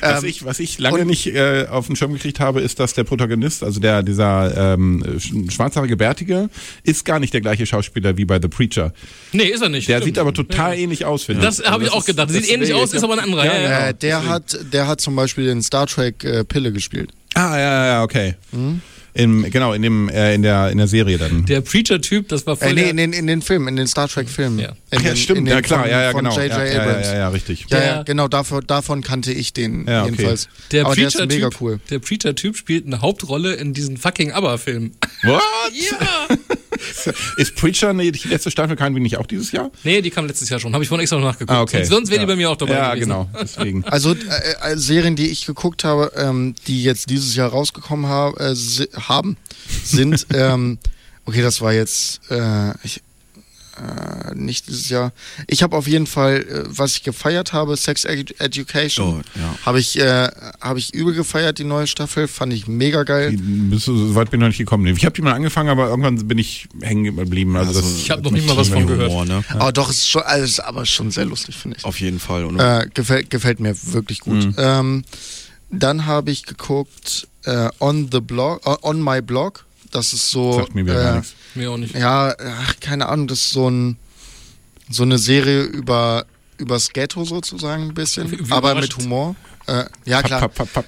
was, ähm, ich, was ich lange nicht äh, auf den Schirm gekriegt habe, ist, dass der Protagonist, also der, dieser ähm, schwarzhaarige Bärtige, ist gar nicht der gleiche Schauspieler wie bei The Preacher. Nee, ist er nicht. Der stimmt. sieht aber total ja. ähnlich aus, finde ich. Das habe ich auch gedacht. Sieht ähnlich aus, ist aber ein anderer. Ja, ja, ja. Der, hat, der hat zum Beispiel in Star Trek äh, Pille gespielt. Ah, ja, ja, okay. Mhm. Im, genau, in, dem, äh, in, der, in der Serie dann. Der Preacher-Typ, das war voll. Äh, nee, in den, in den Filmen, in den Star Trek-Filmen. Ja. Ach, ja, stimmt, ja klar, von, ja, ja, genau. Von J.J. Ja, Abrams. Ja, ja, ja, richtig. Ja, ja genau, davon, davon kannte ich den ja, okay. jedenfalls. Der Aber Preacher der ist mega cool. Der Preacher-Typ spielt eine Hauptrolle in diesen fucking ABBA-Filmen. What? ja! ist Preacher nee, die letzte Staffel kein wenig auch dieses Jahr? Nee, die kam letztes Jahr schon. Habe ich vorhin extra noch nachgeguckt. Ah, okay. Sonst wäre die bei mir auch dabei Ja, gewesen. genau. Deswegen. Also äh, äh, Serien, die ich geguckt habe, ähm, die jetzt dieses Jahr rausgekommen ha äh, haben, sind, ähm, okay, das war jetzt, äh, ich, äh, nicht dieses Jahr. Ich habe auf jeden Fall, äh, was ich gefeiert habe, Sex Edu Education. Oh, ja. Habe ich, äh, hab ich übel gefeiert, die neue Staffel. Fand ich mega geil. Bist du, so weit bin ich noch nicht gekommen. Ich habe die mal angefangen, aber irgendwann bin ich hängen geblieben. Also, also ich habe noch nicht mal was von gehört. Humor, ne? Aber doch, ist schon, also, aber schon sehr lustig, finde ich. Auf jeden Fall. Äh, gefällt, gefällt mir wirklich gut. Mhm. Ähm, dann habe ich geguckt äh, On the Blog, uh, On My Blog. Das ist so. Sagt mir äh, gar nichts. Mir auch nicht. Ja, ach, keine Ahnung, das ist so ein so eine Serie über übers Ghetto sozusagen ein bisschen, Wie aber mit Humor. Äh, ja klar. Papp, papp, papp,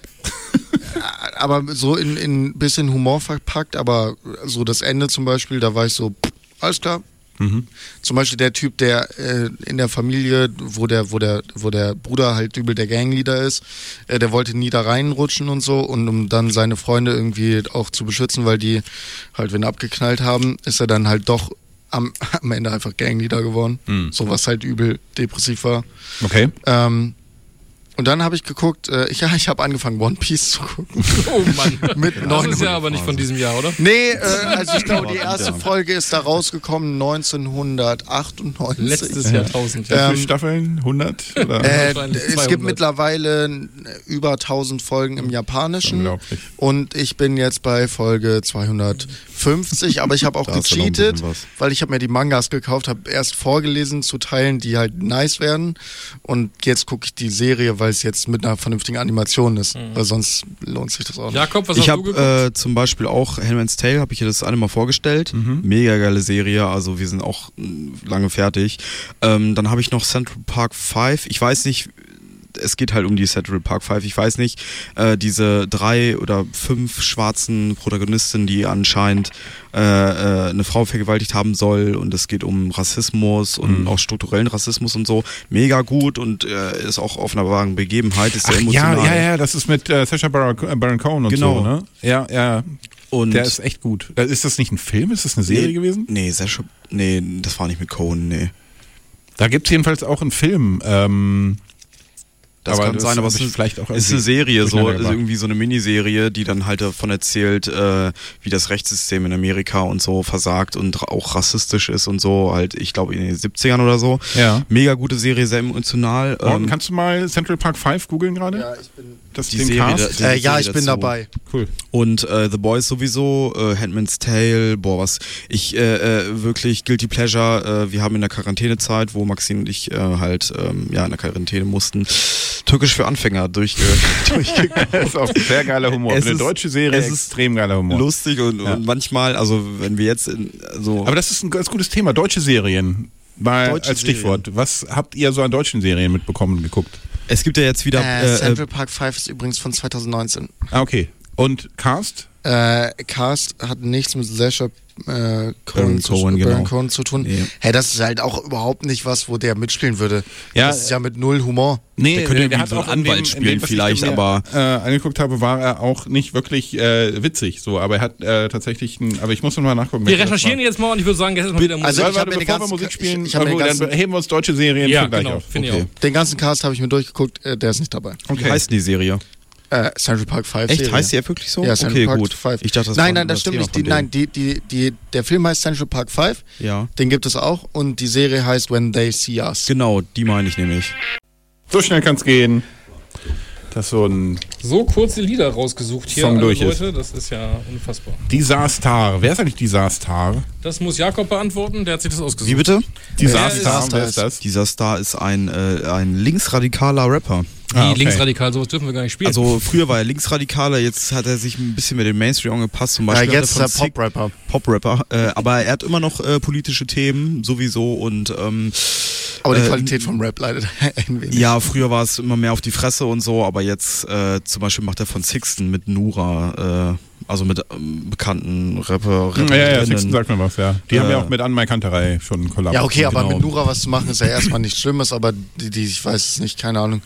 aber so in ein bisschen Humor verpackt, aber so das Ende zum Beispiel, da war ich so, pff, alles klar, Mhm. Zum Beispiel der Typ, der äh, in der Familie, wo der, wo der, wo der Bruder halt übel der Gangleader ist, äh, der wollte nie da reinrutschen und so und um dann seine Freunde irgendwie auch zu beschützen, weil die halt wenn abgeknallt haben, ist er dann halt doch am, am Ende einfach Gangleader geworden. Mhm. So was halt übel depressiv war. Okay. Ähm, und dann habe ich geguckt, äh, ich, ja, ich habe angefangen, One Piece zu gucken. Oh Mann. Mit das ist ja aber nicht von diesem Jahr, oder? Nee, äh, also ich glaube, die erste Folge ist da rausgekommen 1998. Letztes Jahrtausend. Ja. Ähm, Wie viele Staffeln? 100? Oder? Äh, es gibt mittlerweile über 1000 Folgen im Japanischen. Unglaublich. Und ich bin jetzt bei Folge 250, aber ich habe auch gecheatet, weil ich habe mir die Mangas gekauft, habe erst vorgelesen zu Teilen, die halt nice werden. Und jetzt gucke ich die Serie, weil es jetzt mit einer vernünftigen Animation ist, mhm. weil sonst lohnt sich das auch nicht. Jakob, was ich hast hab, du äh, zum Beispiel auch Hellman's Tale, habe ich dir das alle mal vorgestellt. Mhm. Mega geile Serie, also wir sind auch lange fertig. Ähm, dann habe ich noch Central Park 5. Ich weiß nicht, es geht halt um die Central Park 5. Ich weiß nicht, äh, diese drei oder fünf schwarzen Protagonistinnen, die anscheinend äh, äh, eine Frau vergewaltigt haben soll und es geht um Rassismus und mhm. auch strukturellen Rassismus und so. Mega gut und äh, ist auch auf einer wahren Begebenheit, ist Ach, emotional. Ja, ja, ja, das ist mit äh, Sacha Baron, Baron Cohen und genau. so, ne? Ja, ja. Und der ist echt gut. Äh, ist das nicht ein Film? Ist das eine Serie nee, gewesen? Nee, Sascha, nee, das war nicht mit Cohen, nee. Da gibt es jedenfalls auch einen Film. Ähm, Das aber kann das sein, aber es ist, vielleicht auch ist eine Serie, so ist irgendwie so eine Miniserie, die dann halt davon erzählt, äh, wie das Rechtssystem in Amerika und so versagt und auch rassistisch ist und so, halt, ich glaube in den 70ern oder so. Ja. Mega gute Serie, sehr emotional. Ähm, kannst du mal Central Park 5 googeln gerade? Ja, ich bin das die Serie, Cast? Da, äh, ja, ich bin dabei. Cool. Und äh, The Boys sowieso, äh, Handman's Tale, boah, was ich äh, äh, wirklich Guilty Pleasure, äh, wir haben in der Quarantänezeit, wo Maxine und ich äh, halt ähm, ja in der Quarantäne mussten, Türkisch für Anfänger durchge durchgeguckt. das ist auch sehr geiler Humor. Es eine deutsche Serie es extrem geiler Humor. Lustig und, ja. und manchmal, also wenn wir jetzt in, so. Aber das ist ein ganz gutes Thema, deutsche Serien. Mal deutsche als Stichwort. Serien. Was habt ihr so an deutschen Serien mitbekommen geguckt? Es gibt ja jetzt wieder. Äh, äh, Central Park 5 ist übrigens von 2019. Ah, okay. Und Cast? Äh, Cast hat nichts mit Sasha äh, Cohen, zu, Cohen, genau. Cohen zu tun. Nee. Hey, das ist halt auch überhaupt nicht was, wo der mitspielen würde. Ja, das ist ja mit null Humor. Nee, der könnte der hat so auch Anwalt dem, spielen dem, vielleicht, aber äh, angeguckt habe, war er auch nicht wirklich äh, witzig. So, aber er hat äh, tatsächlich ein, aber ich muss noch mal nachgucken. Wir recherchieren jetzt mal und ich würde sagen, jetzt mal wieder Musik. Also, ich warte, bevor wir Musik spielen, ich, ich also, dann heben wir uns deutsche Serien ja, gleich genau, auf. Okay. Den ganzen Cast habe ich mir durchgeguckt, äh, der ist nicht dabei. Okay. Wie heißt die Serie? Äh, Central Park 5 Echt? Serie. Heißt die ja wirklich so? Ja, Central okay, Park gut. 5. Ich dachte, das nein, nein, das stimmt nicht. Die, nein, die, die, die, der Film heißt Central Park 5. Ja. Den gibt es auch. Und die Serie heißt When They See Us. Genau, die meine ich nämlich. So schnell kann es gehen. Das so ein so kurze Lieder rausgesucht hier Song durch Leute, ist. das ist ja unfassbar. Disaster. Wer ist eigentlich Disaster? Das muss Jakob beantworten, der hat sich das ausgesucht. Wie bitte? Disaster, wer ist das? Disaster ist ein, äh, ein linksradikaler Rapper. Wie ah, okay. linksradikal, sowas dürfen wir gar nicht spielen. Also früher war er linksradikaler, jetzt hat er sich ein bisschen mit dem Mainstream angepasst. Zum Beispiel ja, jetzt ist er Pop-Rapper. Pop-Rapper. Äh, aber er hat immer noch äh, politische Themen sowieso und ähm, aber die äh, Qualität vom Rap leidet ein wenig. Ja, früher war es immer mehr auf die Fresse und so, aber jetzt äh, zum Beispiel macht er von Sixten mit Nura, äh, also mit ähm, bekannten Rapper. Ja, ja, ja, Sixten sagt mir was, ja. Die haben ja auch mit Anmai Kanterei schon kollabiert. Ja, okay, aber genau. mit Nura was zu machen ist ja erstmal nichts Schlimmes, aber die, die, ich weiß es nicht, keine Ahnung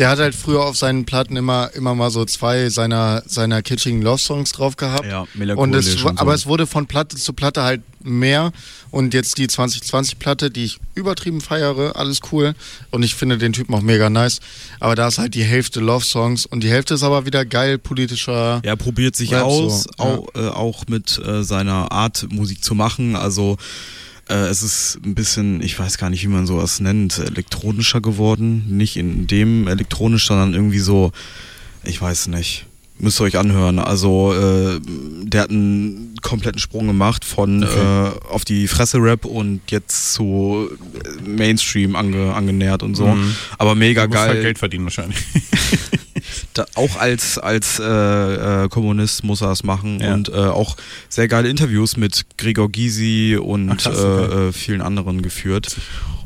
der hat halt früher auf seinen Platten immer, immer mal so zwei seiner, seiner kitschigen Love-Songs drauf gehabt. Ja, und es, und so. Aber es wurde von Platte zu Platte halt mehr. Und jetzt die 2020-Platte, die ich übertrieben feiere, alles cool. Und ich finde den Typen auch mega nice. Aber da ist halt die Hälfte Love-Songs und die Hälfte ist aber wieder geil politischer. Er probiert sich Rap aus, so. auch, ja. äh, auch mit äh, seiner Art Musik zu machen. Also äh, es ist ein bisschen, ich weiß gar nicht, wie man sowas nennt, elektronischer geworden. Nicht in dem elektronisch, sondern irgendwie so, ich weiß nicht. Müsst ihr euch anhören. Also, äh, der hat einen kompletten Sprung gemacht von okay. äh, auf die Fresse-Rap und jetzt zu Mainstream ange, angenähert und so. Mhm. Aber mega geil. Halt Geld verdienen wahrscheinlich. da, auch als, als äh, äh, Kommunist muss er es machen ja. und äh, auch sehr geile Interviews mit Gregor Gysi und Ach, krass, okay. Äh, äh, vielen anderen geführt.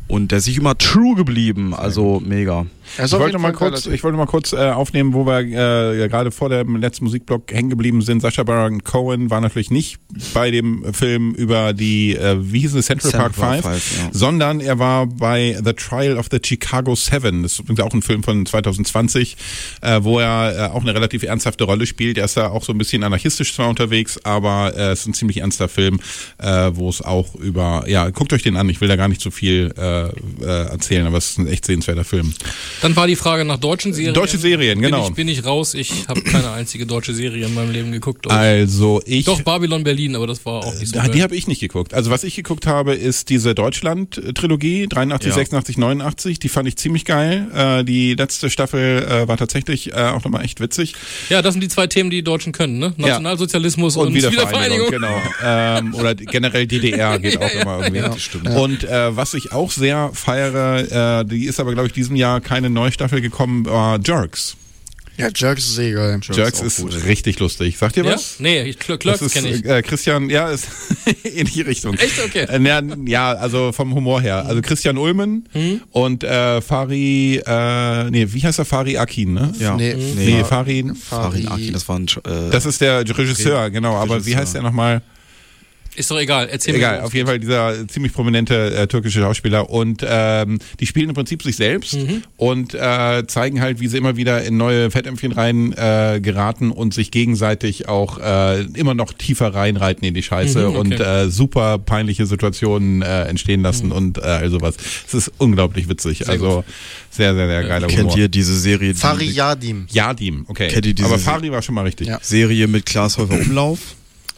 Und der ist sich immer true geblieben, also mega. Ich wollte, mal kurz, ich wollte mal kurz äh, aufnehmen, wo wir äh, ja, gerade vor dem letzten Musikblock hängen geblieben sind. Sascha Baron Cohen war natürlich nicht bei dem Film über die, äh, wie hieß es, Central, Central Park 5, ja. sondern er war bei The Trial of the Chicago Seven. Das ist übrigens auch ein Film von 2020, äh, wo er äh, auch eine relativ ernsthafte Rolle spielt. Er ist da auch so ein bisschen anarchistisch zwar unterwegs, aber äh, es ist ein ziemlich ernster Film, äh, wo es auch über, ja, guckt euch den an. Ich will da gar nicht zu so viel äh, äh, erzählen, aber es ist ein echt sehenswerter Film. Dann war die Frage nach deutschen Serien. Deutsche Serien, genau. Bin ich, bin ich raus. Ich habe keine einzige deutsche Serie in meinem Leben geguckt. Also ich. Doch, Babylon Berlin, aber das war auch nicht so. Äh, die habe ich nicht geguckt. Also was ich geguckt habe, ist diese Deutschland-Trilogie, 83, ja. 86, 89. Die fand ich ziemlich geil. Äh, die letzte Staffel äh, war tatsächlich äh, auch nochmal echt witzig. Ja, das sind die zwei Themen, die die Deutschen können, ne? Nationalsozialismus ja. und, und Wiedervereinigung. Wiedervereinigung. Genau. ähm, oder generell DDR geht auch immer irgendwie. Ja, stimmt. Und äh, was ich auch sehr feiere, äh, die ist aber, glaube ich, diesem Jahr keine Neustafel gekommen, war Jerks. Ja, Jerks ist eh geil. Jerks, Jerks ist, ist richtig lustig. Sagt ihr was? Ja? Nee, Clerks kenne ich. Äh, Christian, ja, ist in die Richtung. Echt? Okay. Äh, na, ja, also vom Humor her. Also Christian Ulmen hm? und äh, Fari, äh, nee, wie heißt er? Fari Akin, ne? Ja. Nee, nee, nee Farin. Farin Akin, das war ein, äh, Das ist der Regisseur, genau. Aber wie heißt der nochmal? Ist doch egal, erzähl Egal, auf jeden Fall dieser ziemlich prominente äh, türkische Schauspieler. Und ähm, die spielen im Prinzip sich selbst mhm. und äh, zeigen halt, wie sie immer wieder in neue Fettämpfchen rein äh, geraten und sich gegenseitig auch äh, immer noch tiefer reinreiten in die Scheiße mhm, okay. und äh, super peinliche Situationen äh, entstehen lassen mhm. und äh, also was. Es ist unglaublich witzig. Sehr also gut. sehr, sehr, sehr geiler Kennt Humor. ihr diese Serie? Fari Yadim. Yadim, okay. Kennt ihr diese Aber Fari war schon mal richtig. Ja. Serie mit Klaas Häufer Umlauf?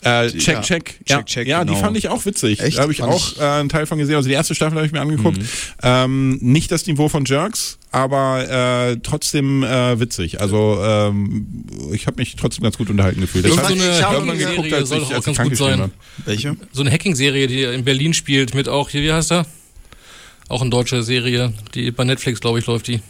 Äh, check, ja. check, ja. check, check. Ja, genau. die fand ich auch witzig. Echt? Da habe ich fand auch ich... Äh, einen Teil von gesehen. Also die erste Staffel habe ich mir angeguckt. Mhm. Ähm, nicht das Niveau von Jerks, aber äh, trotzdem äh, witzig. Also ähm, ich habe mich trotzdem ganz gut unterhalten gefühlt. Das so eine Hacking-Serie soll doch auch ganz gut sein. Welche? So eine Hacking-Serie, die in Berlin spielt mit auch, hier, wie heißt er? Auch eine deutsche Serie, die bei Netflix, glaube ich, läuft die.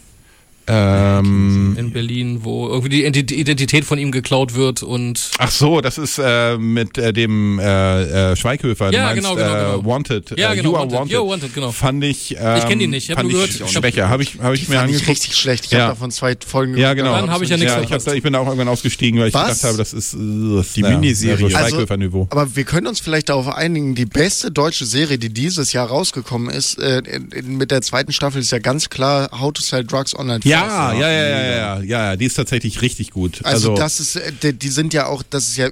Ähm, in Berlin, wo irgendwie die Identität von ihm geklaut wird und. Ach so, das ist äh, mit äh, dem äh, äh, Schweighöfer. Ja, meinst, genau, genau, äh, genau. Wanted. Ja, äh, genau. You Are Wanted. You are wanted genau. Fand ich. Ähm, ich kenne die nicht. Ich habe gehört. Ich schwächer. Habe ich, hab ich mir angeguckt. Ich richtig schlecht. Ich ja. habe davon zwei Folgen gehört. Ja, genau. Dann habe ich ja nichts ja, ich, hab da, ich bin da auch irgendwann ausgestiegen, weil ich Was? gedacht habe, das ist das, die Miniserie. So Schweighöfer-Niveau. Also, aber wir können uns vielleicht darauf einigen, die beste deutsche Serie, die dieses Jahr rausgekommen ist, äh, mit der zweiten Staffel ist ja ganz klar How to Sell Drugs Online. Ja, ja, ja, ja, ja ja, die ist tatsächlich richtig gut. Also, also das ist, äh, die sind ja auch, das ist ja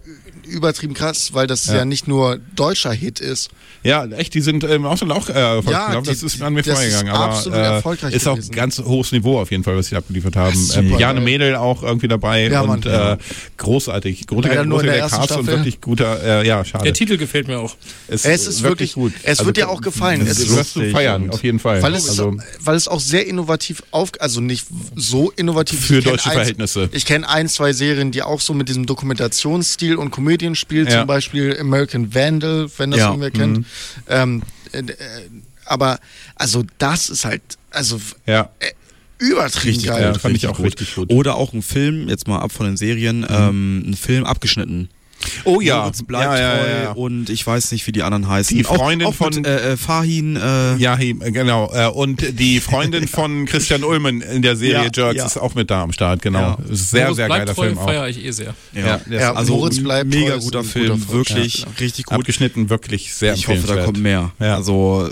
übertrieben krass, weil das ja, ja nicht nur deutscher Hit ist. Ja, echt, die sind im Ausland auch äh, erfolgreich. Ja, die, das ist an mir vorbeigegangen. aber absolut äh, erfolgreich ist gewesen. auch ganz hohes Niveau auf jeden Fall, was sie abgeliefert haben. Ähm, Jane Mädel auch irgendwie dabei ja, und Mann, äh, großartig. Großartiger große der Cast Staffel. und wirklich guter, äh, ja, schade. Der Titel gefällt mir auch. Es, es ist wirklich gut. Es also, wird dir auch gefallen. Es ist wirst du feiern, auf jeden Fall. Weil es, also, weil es auch sehr innovativ auf, also nicht so innovativ. Für deutsche Verhältnisse. Ich kenne ein, zwei Serien, die auch so mit diesem Dokumentationsstil und Komödien spielen, zum Beispiel Beispiel American Vandal, wenn das ja. irgendwer kennt. Mhm. Ähm, äh, aber also das ist halt, also ja. Äh, übertrieben richtig, geil. Ja, fand ich auch gut. richtig gut. Oder auch ein Film, jetzt mal ab von den Serien, mhm. ähm, ein Film abgeschnitten. Oh ja. Moritz bleibt ja, ja, ja, ja, und ich weiß nicht, wie die anderen heißen. Die Freundin auch, auch von mit, äh, äh, Fahin. Äh ja, genau. Äh, und die Freundin von Christian Ulmen in der Serie Jerks ist auch mit da am Start. Genau. Sehr, Moritz sehr geiler Film auch. feiere ich eh sehr. Ja, ja, also Moritz bleibt mega guter Film, guter wirklich genau. richtig gut. Abgeschnitten, wirklich sehr Ich hoffe, da kommt mehr. Also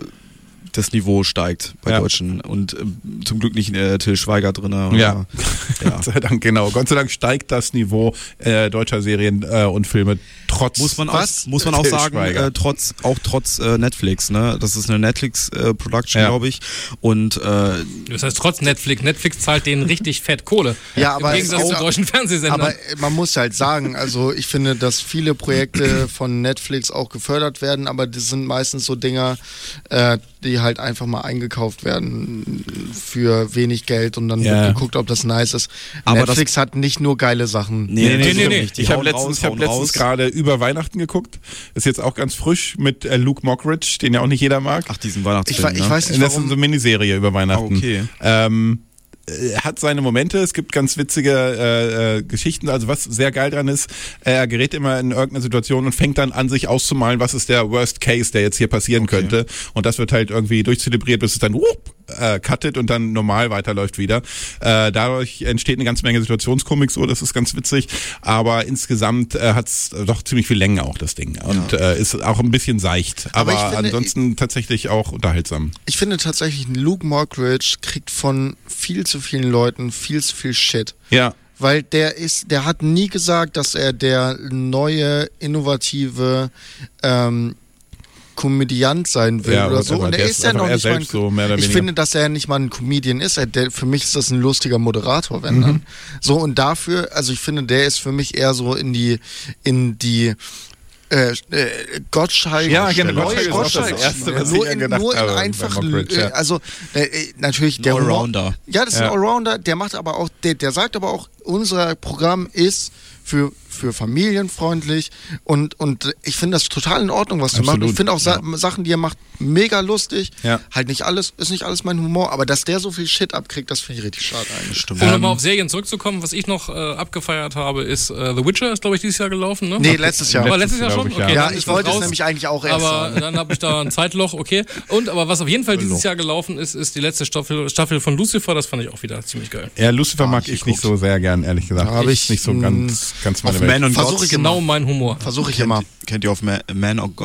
das Niveau steigt bei ja. Deutschen und äh, zum Glück nicht äh, Till Schweiger drin. Ja. ja. Gott sei Dank, genau. Gott sei Dank steigt das Niveau äh, deutscher Serien äh, und Filme trotz. Muss man auch, muss man auch sagen, äh, trotz auch trotz äh, Netflix. Ne, das ist eine Netflix äh, Production, ja. glaube ich. Und äh, das heißt trotz Netflix. Netflix zahlt denen richtig fett Kohle. Ja, aber im Gegensatz zu deutschen Fernsehsendern. Aber man muss halt sagen, also ich finde, dass viele Projekte von Netflix auch gefördert werden, aber das sind meistens so Dinger, äh, die halt einfach mal eingekauft werden für wenig Geld und dann ja. wird geguckt, ob das nice ist. Aber Netflix hat nicht nur geile Sachen. Nee, nee, nee. nee. Ich habe letztens, ich hab letztens gerade über Weihnachten geguckt. Ist jetzt auch ganz frisch mit äh, Luke Mockridge, den ja auch nicht jeder mag. Ach, diesen Weihnachtsfilm, ich, ich ne? weiß nicht, Das ist so eine Miniserie über Weihnachten. Ah, okay. Ähm, äh, hat seine Momente, es gibt ganz witzige äh, äh, Geschichten. Also was sehr geil dran ist, er gerät immer in irgendeine Situation und fängt dann an, sich auszumalen, was ist der Worst Case, der jetzt hier passieren okay. könnte. Und das wird halt irgendwie durchzelebriert, bis es dann whoop, äh, cuttet und dann normal weiterläuft wieder. Äh, dadurch entsteht eine ganze Menge Situationskomik, so das ist ganz witzig. Aber insgesamt äh, hat es doch ziemlich viel Länge auch das Ding und ja. äh, ist auch ein bisschen seicht. Aber, aber finde, ansonsten tatsächlich auch unterhaltsam. Ich finde tatsächlich, Luke Mockridge kriegt von viel zu vielen Leuten viel zu viel Shit. Ja. Weil der ist, der hat nie gesagt, dass er der neue, innovative ähm, Komödiant sein will ja, oder so. Und er ist ja noch nicht mal ein, so, Ich finde, dass er nicht mal ein Comedian ist. Er, der, für mich ist das ein lustiger Moderator, wenn mhm. dann. So und dafür, also ich finde, der ist für mich eher so in die in die äh, äh, Gottschalk. Ja, genau. Gottschalk, Gottschalk, das erste, was nur ich in, nur in einfachen, äh, also äh, natürlich der Allrounder. Ja, das ist ja. ein Allrounder. Der macht aber auch, der, der sagt aber auch, unser Programm ist für für familienfreundlich und, und ich finde das total in Ordnung, was du machst. Ich finde auch Sa ja. Sachen, die er macht, mega lustig. Ja. Halt nicht alles, ist nicht alles mein Humor, aber dass der so viel Shit abkriegt, das finde ich richtig schade eigentlich. Stimmt. Um ähm, nochmal auf Serien zurückzukommen, was ich noch äh, abgefeiert habe, ist äh, The Witcher, ist glaube ich dieses Jahr gelaufen, ne? Nee, letztes Jahr. Aber letztes Jahr schon? Ich, okay, ja, ich wollte es nämlich eigentlich auch erst Aber sagen. dann habe ich da ein Zeitloch, okay. Und aber was auf jeden Fall dieses Jahr gelaufen ist, ist die letzte Staffel, Staffel von Lucifer, das fand ich auch wieder ziemlich geil. Ja, Lucifer mag ich, ich nicht so sehr gern, ehrlich gesagt. Habe ich nicht so ganz, ganz meine Man on Versuche ich genau mein Humor. Versuche ich immer. Kennt ihr auf Man,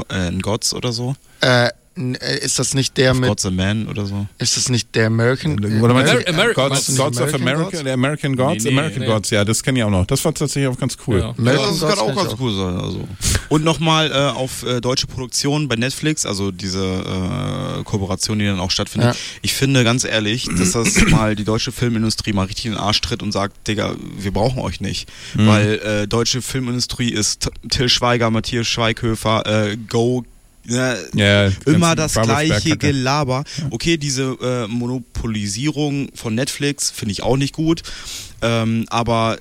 äh, Gods oder so? Äh, ist das nicht der of mit. God's a Man oder so? Ist das nicht der American? Oder meinst du Ameri Gods, Gods of America? Der American Gods? Nee, nee, American nee. Gods, ja, das kenne ich auch noch. Das war tatsächlich auch ganz cool. Ja, ja das kann auch ganz cool sein. Also. Und nochmal äh, auf äh, deutsche Produktion bei Netflix, also diese äh, Kooperation, die dann auch stattfindet. Ja. Ich finde ganz ehrlich, dass das mal die deutsche Filmindustrie mal richtig in den Arsch tritt und sagt, Digga, wir brauchen euch nicht. Mhm. Weil äh, deutsche Filmindustrie ist Till Schweiger, Matthias Schweighöfer, äh, Go Ne, ja, immer das gleiche Gelaber. Okay, diese äh, Monopolisierung von Netflix finde ich auch nicht gut. Ähm, aber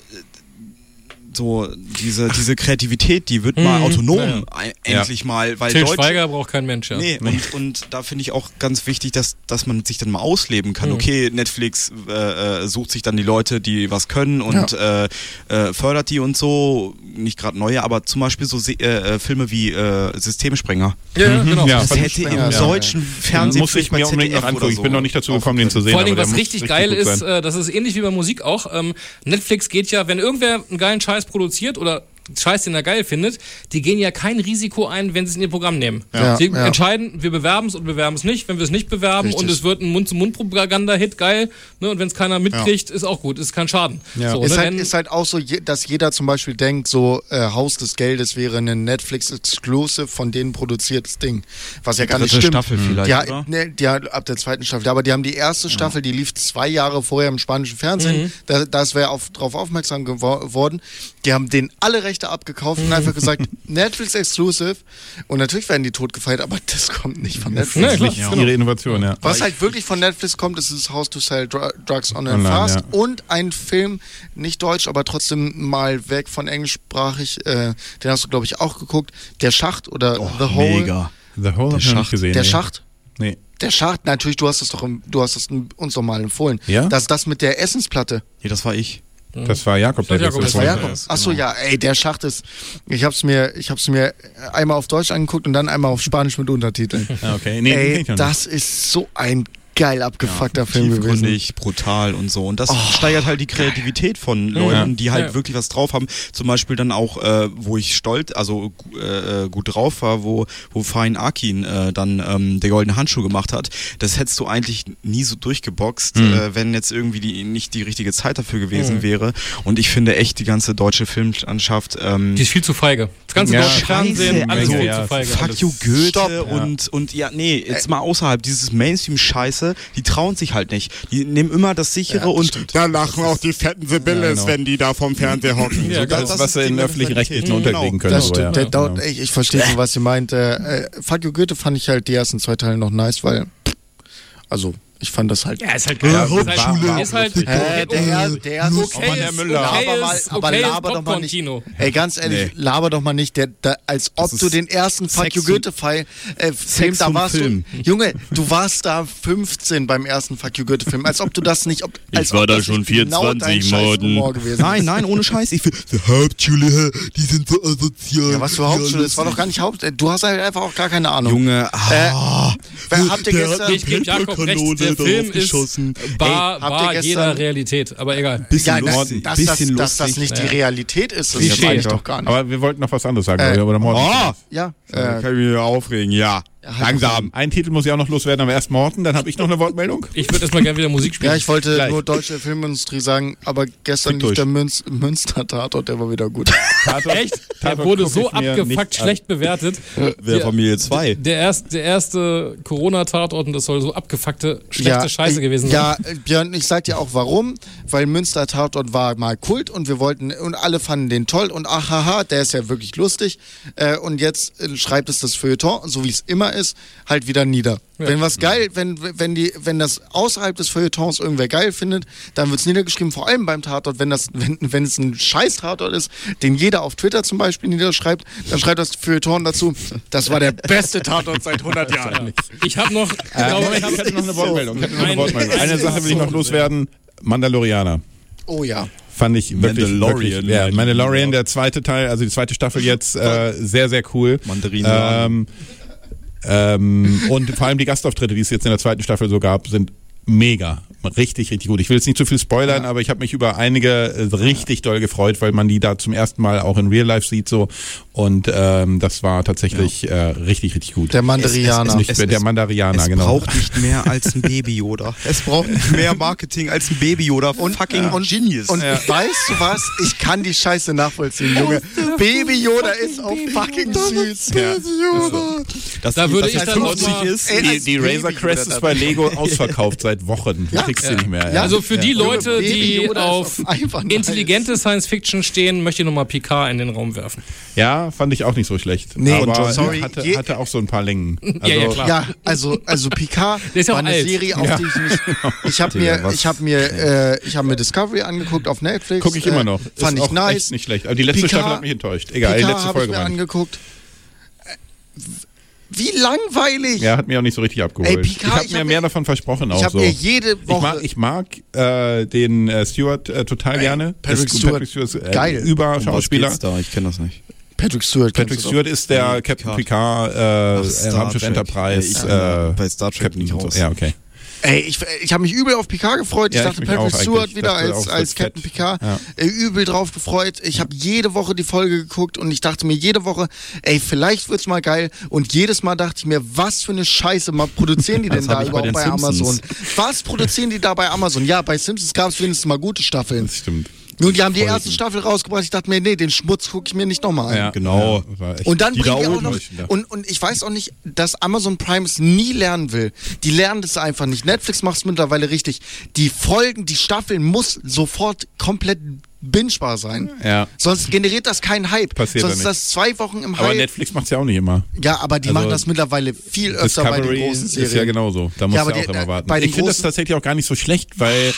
so diese, diese Kreativität, die wird mal mhm. autonom ja, ja. endlich ja. mal, weil Till Deutsch, Schweiger braucht kein Mensch, ja. Nee, und, und da finde ich auch ganz wichtig, dass, dass man sich dann mal ausleben kann. Mhm. Okay, Netflix äh, äh sucht sich dann die Leute, die was können und äh, äh, fördert die und so, nicht gerade neue, aber zum Beispiel so äh, äh, Filme wie Systemsprenger. Ja, mhm. genau. das hätte im deutschen Fernsehen muss ich mir unbedingt noch angucken. So. Ich bin noch nicht dazu gekommen, den zu sehen. Vor allem, was richtig geil ist, das ist ähnlich wie bei Musik auch. Ähm, Netflix geht ja, wenn irgendwer einen geilen Scheiß produziert oder Scheiß, den er geil findet, die gehen ja kein Risiko ein, wenn sie es in ihr Programm nehmen. Ja. Sie ja. entscheiden, wir bewerben es und bewerben es nicht. Wenn wir es nicht bewerben Richtig. und es wird ein Mund-zu-Mund-Propaganda-Hit, geil. Ne? Und wenn es keiner mitkriegt, ja. ist auch gut, ist kein Schaden. So, ist, ne? halt, ist, halt, auch so, dass jeder zum Beispiel denkt, so äh, Haus des Geldes wäre ein Netflix-Exclusive von denen produziertes Ding. Was ja gar nicht stimmt. Staffel vielleicht, ja, oder? Ne, ja, ab der zweiten Staffel. Aber die haben die erste Staffel, die lief zwei Jahre vorher im spanischen Fernsehen. Mhm. Da, das wäre auf, darauf aufmerksam geworden. Die haben den alle Rechte abgekauft und einfach gesagt, Netflix Exclusive. Und natürlich werden die tot gefeiert, aber das kommt nicht von Netflix. Nee, klar, ja. ihre Innovation, ja. Was halt wirklich von Netflix kommt, ist das House to Sell Drugs on and Fast ja. und ein Film, nicht deutsch, aber trotzdem mal weg von englischsprachig, äh, den hast du, glaube ich, auch geguckt. Der Schacht oder oh, The Hole. Mega. The Hole der Schacht. Gesehen, der nee. Schacht? Nee. Der Schacht, natürlich, du hast es doch, du hast es uns doch mal empfohlen. Ja? Das ist das mit der Essensplatte. Ja, das war ich. Das war Jakob, der Jakob, das war Jakob. Achso, genau. ja, ey, der Schacht ist. Ich hab's mir, ich hab's mir einmal auf Deutsch angeguckt und dann einmal auf Spanisch mit Untertiteln. Okay, nee, ey, das ist so ein geil abgefuckter ja, Film gewesen. brutal und so. Und das oh, steigert halt die Kreativität geil. von Leuten, die halt ja. wirklich was drauf haben. Zum Beispiel dann auch, äh, wo ich stolz, also äh, äh, gut drauf war, wo, wo Fein Akin äh, dann ähm, der goldene Handschuh gemacht hat. Das hättest du eigentlich nie so durchgeboxt, mhm. äh, wenn jetzt irgendwie die, nicht die richtige Zeit dafür gewesen mhm. wäre. Und ich finde echt die ganze deutsche Filmlandschaft. Ähm, die ist viel zu feige. Das ganze ja, deutsche Fernsehen, alles also, viel zu feige. Fuck you Goethe Stopp. und, und ja, nee, jetzt mal außerhalb dieses Mainstream-Scheiße Weiße, die trauen sich halt nicht. Die nehmen immer das sichere ja, und stimmt. da lachen auch die fetten Sibylles, ja, genau. wenn die da vom Fernseher hocken. Ja, so, das, das, was sie in öffentlich-rechtlichen genau. unterkriegen können. Das stimmt. Ja. Genau. Ich, ich verstehe schon, was sie meint. Äh, äh, you Goethe fand ich halt die ersten zwei Teile noch nice, weil also ich fand das halt. Ja, ist halt geil. Hauptschule. Ist halt, ist halt äh, der, der ist okay, der Müller. Laber mal, aber okay laber doch mal nicht. Ey, ganz ehrlich, nee. laber doch mal nicht, der, der als ob du den ersten Fuck You Goethe-Film, äh, Film, da warst Film. du. Junge, du warst da 15 beim ersten Fuck You Goethe-Film, als ob du das nicht. Ob, ich war da schon 24 genau Morden. Nein, nein, ohne Scheiß. Ich Hauptschule, die sind so asozial. Ja, was für Hauptschule? Das war doch gar nicht Haupt. Du hast halt einfach auch gar keine Ahnung. Junge, ah. Äh, habt ihr gestern. Ich gebe Jakob recht, der Film ist bar, Ey, bar jeder Realität, aber egal. Bisschen ja, das, das, bisschen das, dass das nicht die Realität ist, das weiß ich doch gar nicht. Aber wir wollten noch was anderes sagen, äh, oder? Oh, ja. Äh, kann ich mich aufregen, ja. Langsam. Ein Titel muss ich auch noch loswerden, aber erst Morten, dann habe ich noch eine Wortmeldung. Ich würde erstmal gerne wieder Musik spielen. Ja, ich wollte Gleich. nur deutsche Filmindustrie sagen, aber gestern lief der Münz Münster-Tatort, der war wieder gut. Tatort, Echt? Der wurde so abgefuckt schlecht bewertet. Wer Familie 2? Der, erst, der erste Corona-Tatort und das soll so abgefuckte, schlechte ja, Scheiße gewesen sein. Ja, Björn, ich sag dir auch warum. Weil Münster-Tatort war mal Kult und wir wollten, und alle fanden den toll und ach, haha, der ist ja wirklich lustig. Äh, und jetzt äh, schreibt es das Feuilleton, so wie es immer ist, halt wieder nieder. Ja. Wenn was geil, wenn, wenn, die, wenn das außerhalb des Feuilletons irgendwer geil findet, dann wird es niedergeschrieben, vor allem beim Tatort, wenn, das, wenn, wenn es ein Scheiß-Tatort ist, den jeder auf Twitter zum Beispiel niederschreibt, dann schreibt das Feuilleton dazu, das war der beste Tatort seit 100 Jahren. Ich habe noch, äh, Moment, ich hätte noch eine Wortmeldung. So. Eine, Wortmeldung. eine Sache will ich noch loswerden, Mandalorianer. Oh ja fand ich wirklich, Mandalorian. Wirklich, ja, Mandalorian, der zweite Teil, also die zweite Staffel jetzt, äh, sehr, sehr cool. Mandarinen. Ähm, ähm, und vor allem die Gastauftritte, die es jetzt in der zweiten Staffel so gab, sind mega. Richtig, richtig gut. Ich will jetzt nicht zu viel spoilern, ja. aber ich habe mich über einige äh, richtig doll gefreut, weil man die da zum ersten Mal auch in Real Life sieht so. Und ähm, das war tatsächlich ja. äh, richtig, richtig gut. Der Mandarianer. Es, es, es, der Mandarianer, es genau. Es braucht nicht mehr als ein Baby Yoda. Es braucht nicht mehr Marketing als ein Baby Yoda. Und, fucking ja. und, Genius. Und weißt du was? Ich kann die Scheiße nachvollziehen, Junge. Baby Yoda ist auch fucking süß. Baby Yoda. Das, da würde ich dann auch ist. Die, die Razor Crest ist bei Lego ausverkauft seit Wochen. Ja? Kriegst du nicht mehr. Ja. Also für die Leute, die auf intelligente Science Fiction stehen, möchte ich nochmal Picard in den Raum werfen. Ja, fand ich auch nicht so schlecht. Nee, aber sorry, hatte, hatte auch so ein paar Längen. Also, ja, ja, klar. Ja, also, also Picard war eine alt. Serie, auf ja. die ich mich. Ich habe mir, ich habe mir, äh, ich habe mir Discovery angeguckt auf Netflix. Gucke ich immer noch. Äh, fand ich nice. nicht schlecht. Aber die letzte Picard, Staffel hat mich enttäuscht. Egal, Picard die letzte Folge ich mir angeguckt. Wie langweilig! Ja, hat mir auch nicht so richtig abgeholt. Ey, Picard, ich habe mir mehr davon versprochen auch ich so. Mir jede Woche ich mag, ich mag äh, den äh, Stewart äh, total gerne. Patrick Stewart. Patrick Stewart ist, äh, Geil. Über Schauspieler. da? Ich kenne das nicht. Patrick Stewart. Patrick Stewart ist der Captain Picard, Picard äh, Raumschiff Enterprise. Ja, ich, äh, bei Star Trek Captain, nicht raus. Ja, okay. Ey, ich, ich habe mich übel auf Picard gefreut. Ich ja, dachte, ich Patrick Stewart wieder als, als Captain. Picard. Ja. Übel drauf gefreut. Ich habe jede Woche die Folge geguckt und ich dachte mir jede Woche, ey, vielleicht wird's mal geil. Und jedes Mal dachte ich mir, was für eine Scheiße mal produzieren die denn da überhaupt bei, bei Amazon? Was produzieren die da bei Amazon? Ja, bei Simpsons gab es wenigstens mal gute Staffeln. Das stimmt. Nun, die haben die erste Staffel rausgebracht. Ich dachte mir, nee, den Schmutz gucke ich mir nicht nochmal an. Ja, genau. Ja, und dann bringt die auch noch. Und, und ich weiß auch nicht, dass Amazon Prime es nie lernen will. Die lernen das einfach nicht. Netflix macht es mittlerweile richtig. Die Folgen, die Staffeln muss sofort komplett bingebar sein. Ja. Sonst generiert das keinen Hype. Passiert Sonst ist das zwei Wochen im Hype. Aber Netflix macht es ja auch nicht immer. Ja, aber die also machen das mittlerweile viel öfter Discovery bei den großen Serien. ist ja genauso. Da musst ja, du auch die, immer warten. Ich finde das tatsächlich auch gar nicht so schlecht, weil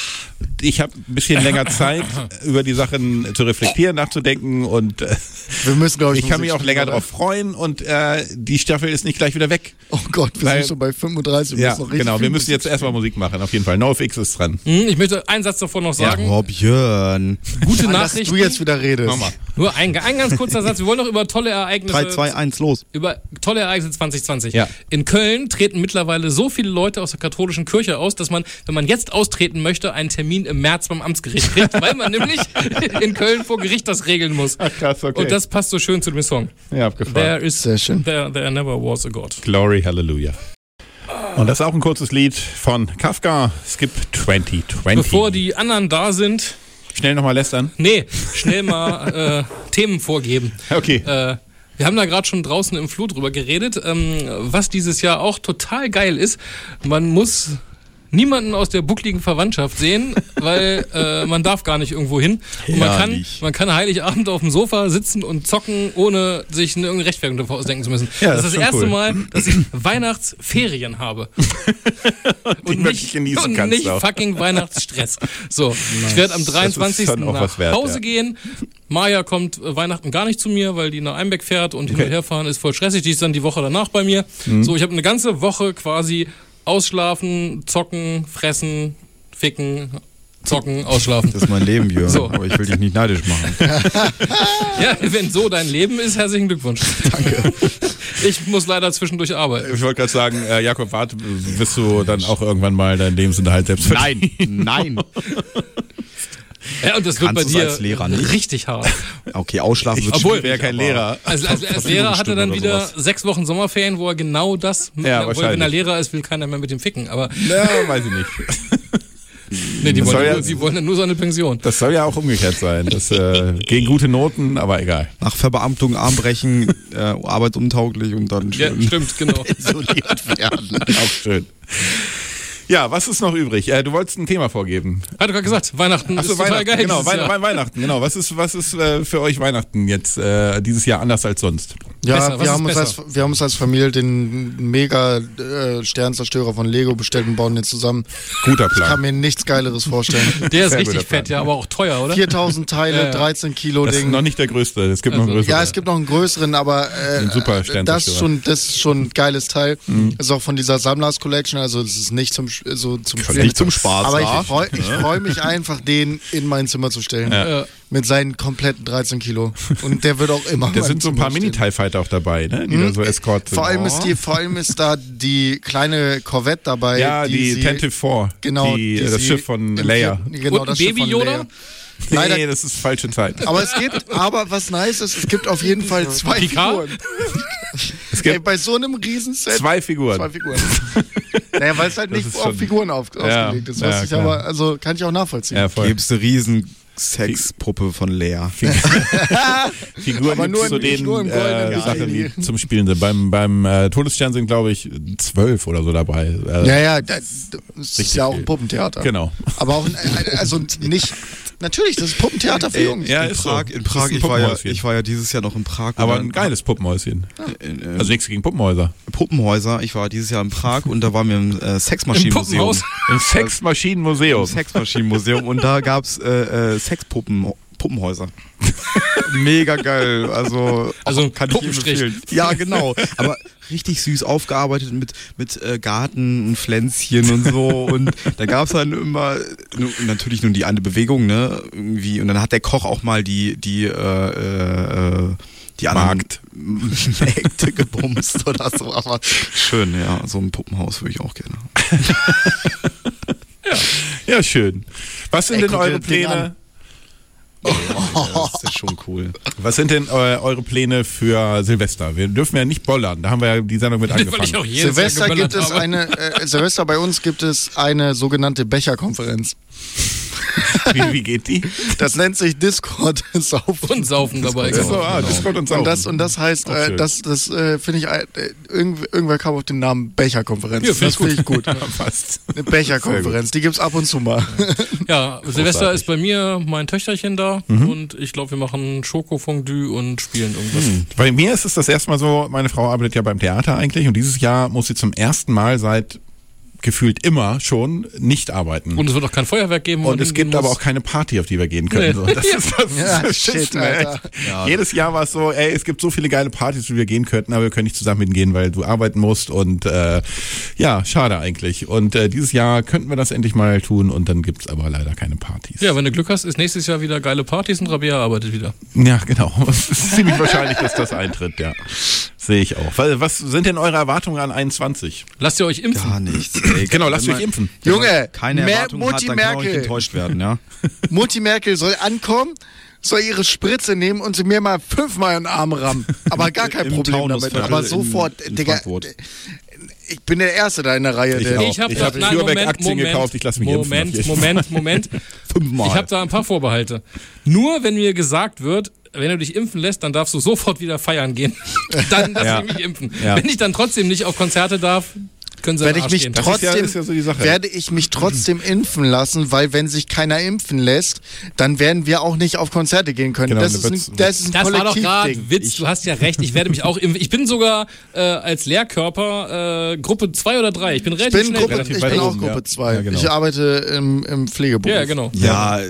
ich habe ein bisschen länger Zeit, über die Sachen zu reflektieren, nachzudenken und äh, wir müssen, ich, ich kann mich auch länger darauf freuen und äh, die Staffel ist nicht gleich wieder weg. Oh Gott, wir weil, sind schon bei 35. Wir ja, genau, wir müssen jetzt erstmal Musik machen, auf jeden Fall. NoFX ist dran. Hm, ich möchte einen Satz davor noch sagen. Ja, Robjörn. Gute Nachricht. du jetzt wieder redest. Mama. Nur ein, ein ganz kurzer Satz. Wir wollen noch über tolle Ereignisse. 3, 2, 1, los. Über tolle Ereignisse 2020. Ja. In Köln treten mittlerweile so viele Leute aus der katholischen Kirche aus, dass man, wenn man jetzt austreten möchte, einen Termin im März beim Amtsgericht kriegt, weil man nämlich in Köln vor Gericht das regeln muss. Ach krass, okay. Und das passt so schön zu dem Song. Ja, abgefahren. There is, Sehr schön. There, there never was a God. Glory, Hallelujah. Und das ist auch ein kurzes Lied von Kafka, Skip 2020. Bevor die anderen da sind, Schnell nochmal lästern? Nee, schnell mal äh, Themen vorgeben. Okay. Äh, wir haben da gerade schon draußen im Flur drüber geredet, ähm, was dieses Jahr auch total geil ist. Man muss niemanden aus der buckligen Verwandtschaft sehen, weil äh, man darf gar nicht irgendwo hin. Und man kann, man kann Heiligabend auf dem Sofa sitzen und zocken, ohne sich eine irgendeine Rechtfertigung davor ausdenken zu müssen. Ja, das, das ist das erste cool. Mal, dass ich Weihnachtsferien habe. und nicht, und nicht fucking Weihnachtsstress. So, nice. ich werde am 23. nach wert, Hause ja. gehen. Maja kommt äh, Weihnachten gar nicht zu mir, weil die nach Einbeck fährt und okay. hin und her fahren ist voll stressig. Die ist dann die Woche danach bei mir. Mhm. So, ich habe eine ganze Woche quasi Ausschlafen, zocken, fressen, ficken, zocken, ausschlafen. Das ist mein Leben, Jörn. So. Aber ich will dich nicht neidisch machen. ja, wenn so dein Leben ist, herzlichen Glückwunsch. Danke. Ich muss leider zwischendurch arbeiten. Ich wollte gerade sagen, äh, Jakob, warte, wirst du dann auch irgendwann mal deinen Lebensunterhalt selbst verdienen? Nein, nein. Ja, und das wird bei dir als Lehrer nicht? richtig hart. Okay, ausschlafen wird Obwohl, wäre kein Lehrer. Also als, als Lehrer hat er dann wieder sowas. sechs Wochen Sommerferien, wo er genau das, ja, obwohl, wenn er Lehrer ist, will keiner mehr mit dem ficken. Aber ja, weiß ich nicht. nee, die wollen, ja, nur, die wollen ja nur so eine Pension. Das soll ja auch umgekehrt sein. Das, äh, gegen gute Noten, aber egal. Nach Verbeamtung Armbrechen, äh, arbeitsuntauglich und dann schön. Ja, stimmt, genau. isoliert werden. auch schön. Ja, was ist noch übrig? Äh, du wolltest ein Thema vorgeben. Hat du gerade gesagt, Weihnachten Ach so, ist Weihnachten, total geil. Genau, Weihnachten, Weihnachten, genau. Was ist, was ist äh, für euch Weihnachten jetzt äh, dieses Jahr anders als sonst? Ja, wir haben, uns als, wir haben uns als Familie den mega äh, Sternzerstörer von Lego bestellt und bauen den zusammen. Guter Plan. Ich kann mir nichts Geileres vorstellen. Der ist richtig fett, ja, aber auch teuer, oder? 4000 Teile, ja, 13 Kilo das Ding. Das ist noch nicht der größte, es gibt also, noch einen größeren. Ja, es gibt noch einen größeren, aber äh, ein super das, ist schon, das ist schon ein geiles Teil. Mhm. ist auch von dieser Sammlers Collection, also es ist nicht zum, so zum Spielen. Nicht zum Spaß, Aber ich freue freu mich einfach, den in mein Zimmer zu stellen. Ja. mit seinen kompletten 13 Kilo. Und der wird auch immer. Da sind so ein paar Mini-TIE Fighter auch dabei, ne? die hm? da so Escort sind. Vor allem, ist die, vor allem ist da die kleine Corvette dabei. Ja, die, die Tantive 4. Genau. Die, die das Schiff von Leia. Genau, Und das Baby Schiff von Yoda? Leider, nee, das ist falsche Zeit. Aber es gibt, aber was nice ist, es gibt auf jeden Fall zwei Picard? Figuren. Es gibt Ey, bei so einem Riesenset. Zwei Figuren. Zwei Figuren. naja, weil es halt nicht auf Figuren auf, ja, ausgelegt ist. Was ja, ich aber, also kann ich auch nachvollziehen. Ja, voll. Gibst du riesen Sexpuppe von Lea. Figuren aber nur, zu den äh, Sachen, die zum Spielen sind. Beim, beim äh, Todesstern sind, glaube ich, zwölf oder so dabei. Äh, ja, ja, das ist ja auch ein Puppentheater. Genau. Aber auch, also nicht Natürlich, das ist Puppentheater für Jungs. Ja, in Prag, so. in Prag ich, war ja, ich war ja dieses Jahr noch in Prag. Aber ein geiles Puppenhäuschen. Ja. Äh, also nichts gegen Puppenhäuser. Puppenhäuser, ich war dieses Jahr in Prag und da waren wir im äh, Sexmaschinenmuseum. Im, Im Sexmaschinenmuseum. Im Sexmaschinenmuseum und da gab's äh, äh, Sexpuppen. Puppenhäuser. Mega geil. Also, also kann ich empfehlen. Ja, genau. Aber richtig süß aufgearbeitet mit, mit äh, Garten und Pflänzchen und so. und da gab es dann immer natürlich nur die eine Bewegung, ne? Irgendwie. Und dann hat der Koch auch mal die, die, äh, äh, die anderen Mägde gebumst oder so. Aber schön, ja. So ein Puppenhaus würde ich auch gerne. ja. ja, schön. Was sind Ey, denn eure Pläne? Das ist schon cool. Was sind denn äh, eure Pläne für Silvester? Wir dürfen ja nicht bollern, da haben wir ja die Sendung mit angefangen. Silvester gibt es eine, äh, Silvester bei uns gibt es eine sogenannte Becherkonferenz. wie, wie, geht die? Das nennt sich Discord saufen. Und saufen dabei. Discord, so, ah, Discord und saufen. Und das, und das heißt, äh, das, das äh, finde ich, äh, irgendwer kam auf den Namen Becherkonferenz. Ja, das finde ich gut. ja, fast. Eine Becherkonferenz, die gibt es ab und zu mal. ja, Silvester ist bei mir mein Töchterchen da mhm. und ich glaube, wir machen Schokofondue und spielen irgendwas. Mhm. Bei mir ist es das erste Mal so, meine Frau arbeitet ja beim Theater eigentlich und dieses Jahr muss sie zum ersten Mal seit gefühlt immer schon nicht arbeiten. Und es wird auch kein Feuerwerk geben. Und es gibt aber auch keine Party, auf die wir gehen können. Nee. So, das ist das, ja, das shit, ja. Jedes Jahr war es so, ey, es gibt so viele geile Partys, die wir gehen könnten, aber wir können nicht zusammen hingehen, weil du arbeiten musst und äh, ja, schade eigentlich. Und äh, dieses Jahr könnten wir das endlich mal tun und dann gibt es aber leider keine Partys. Ja, wenn du Glück hast, ist nächstes Jahr wieder geile Partys und Rabia arbeitet wieder. Ja, genau. Es ist ziemlich wahrscheinlich, dass das eintritt, ja. Sehe ich auch. Was sind denn eure Erwartungen an 21? Lasst ihr euch impfen? Gar nichts. Ey, genau, lasst euch impfen. Junge, keine Erwartung Mutti hat, dann Merkel. kann enttäuscht werden, ja. Mutti Merkel soll ankommen, soll ihre Spritze nehmen und sie mir mal fünfmal in den Arm rammen. Aber gar kein Problem damit. Aber sofort, in, in Digga. Frankfurt ich bin der Erste da in der Reihe. Ich, der ich habe hab CureVac-Aktien gekauft, ich lasse mich Moment, impfen. Moment, Moment, Moment. Fünfmal. Ich habe da ein paar Vorbehalte. Nur wenn mir gesagt wird, wenn du dich impfen lässt, dann darfst du sofort wieder feiern gehen. dann lass ja. ich mich impfen. Ja. Wenn ich dann trotzdem nicht auf Konzerte darf, können Sie werde ich mich trotzdem, ja, ja so werde ich mich trotzdem impfen lassen, weil wenn sich keiner impfen lässt, dann werden wir auch nicht auf Konzerte gehen können. Genau, das, ist ein, das ist ein Das war doch gerade Witz, du hast ja recht, ich werde mich auch impfen. Ich bin sogar äh, als Lehrkörper äh, Gruppe 2 oder 3. Ich bin relativ ich bin schnell. Gruppe, relativ ich bin auch Gruppe 2. Ja, genau. Ich arbeite im, im Pflegeberuf. Ja, genau. Ja,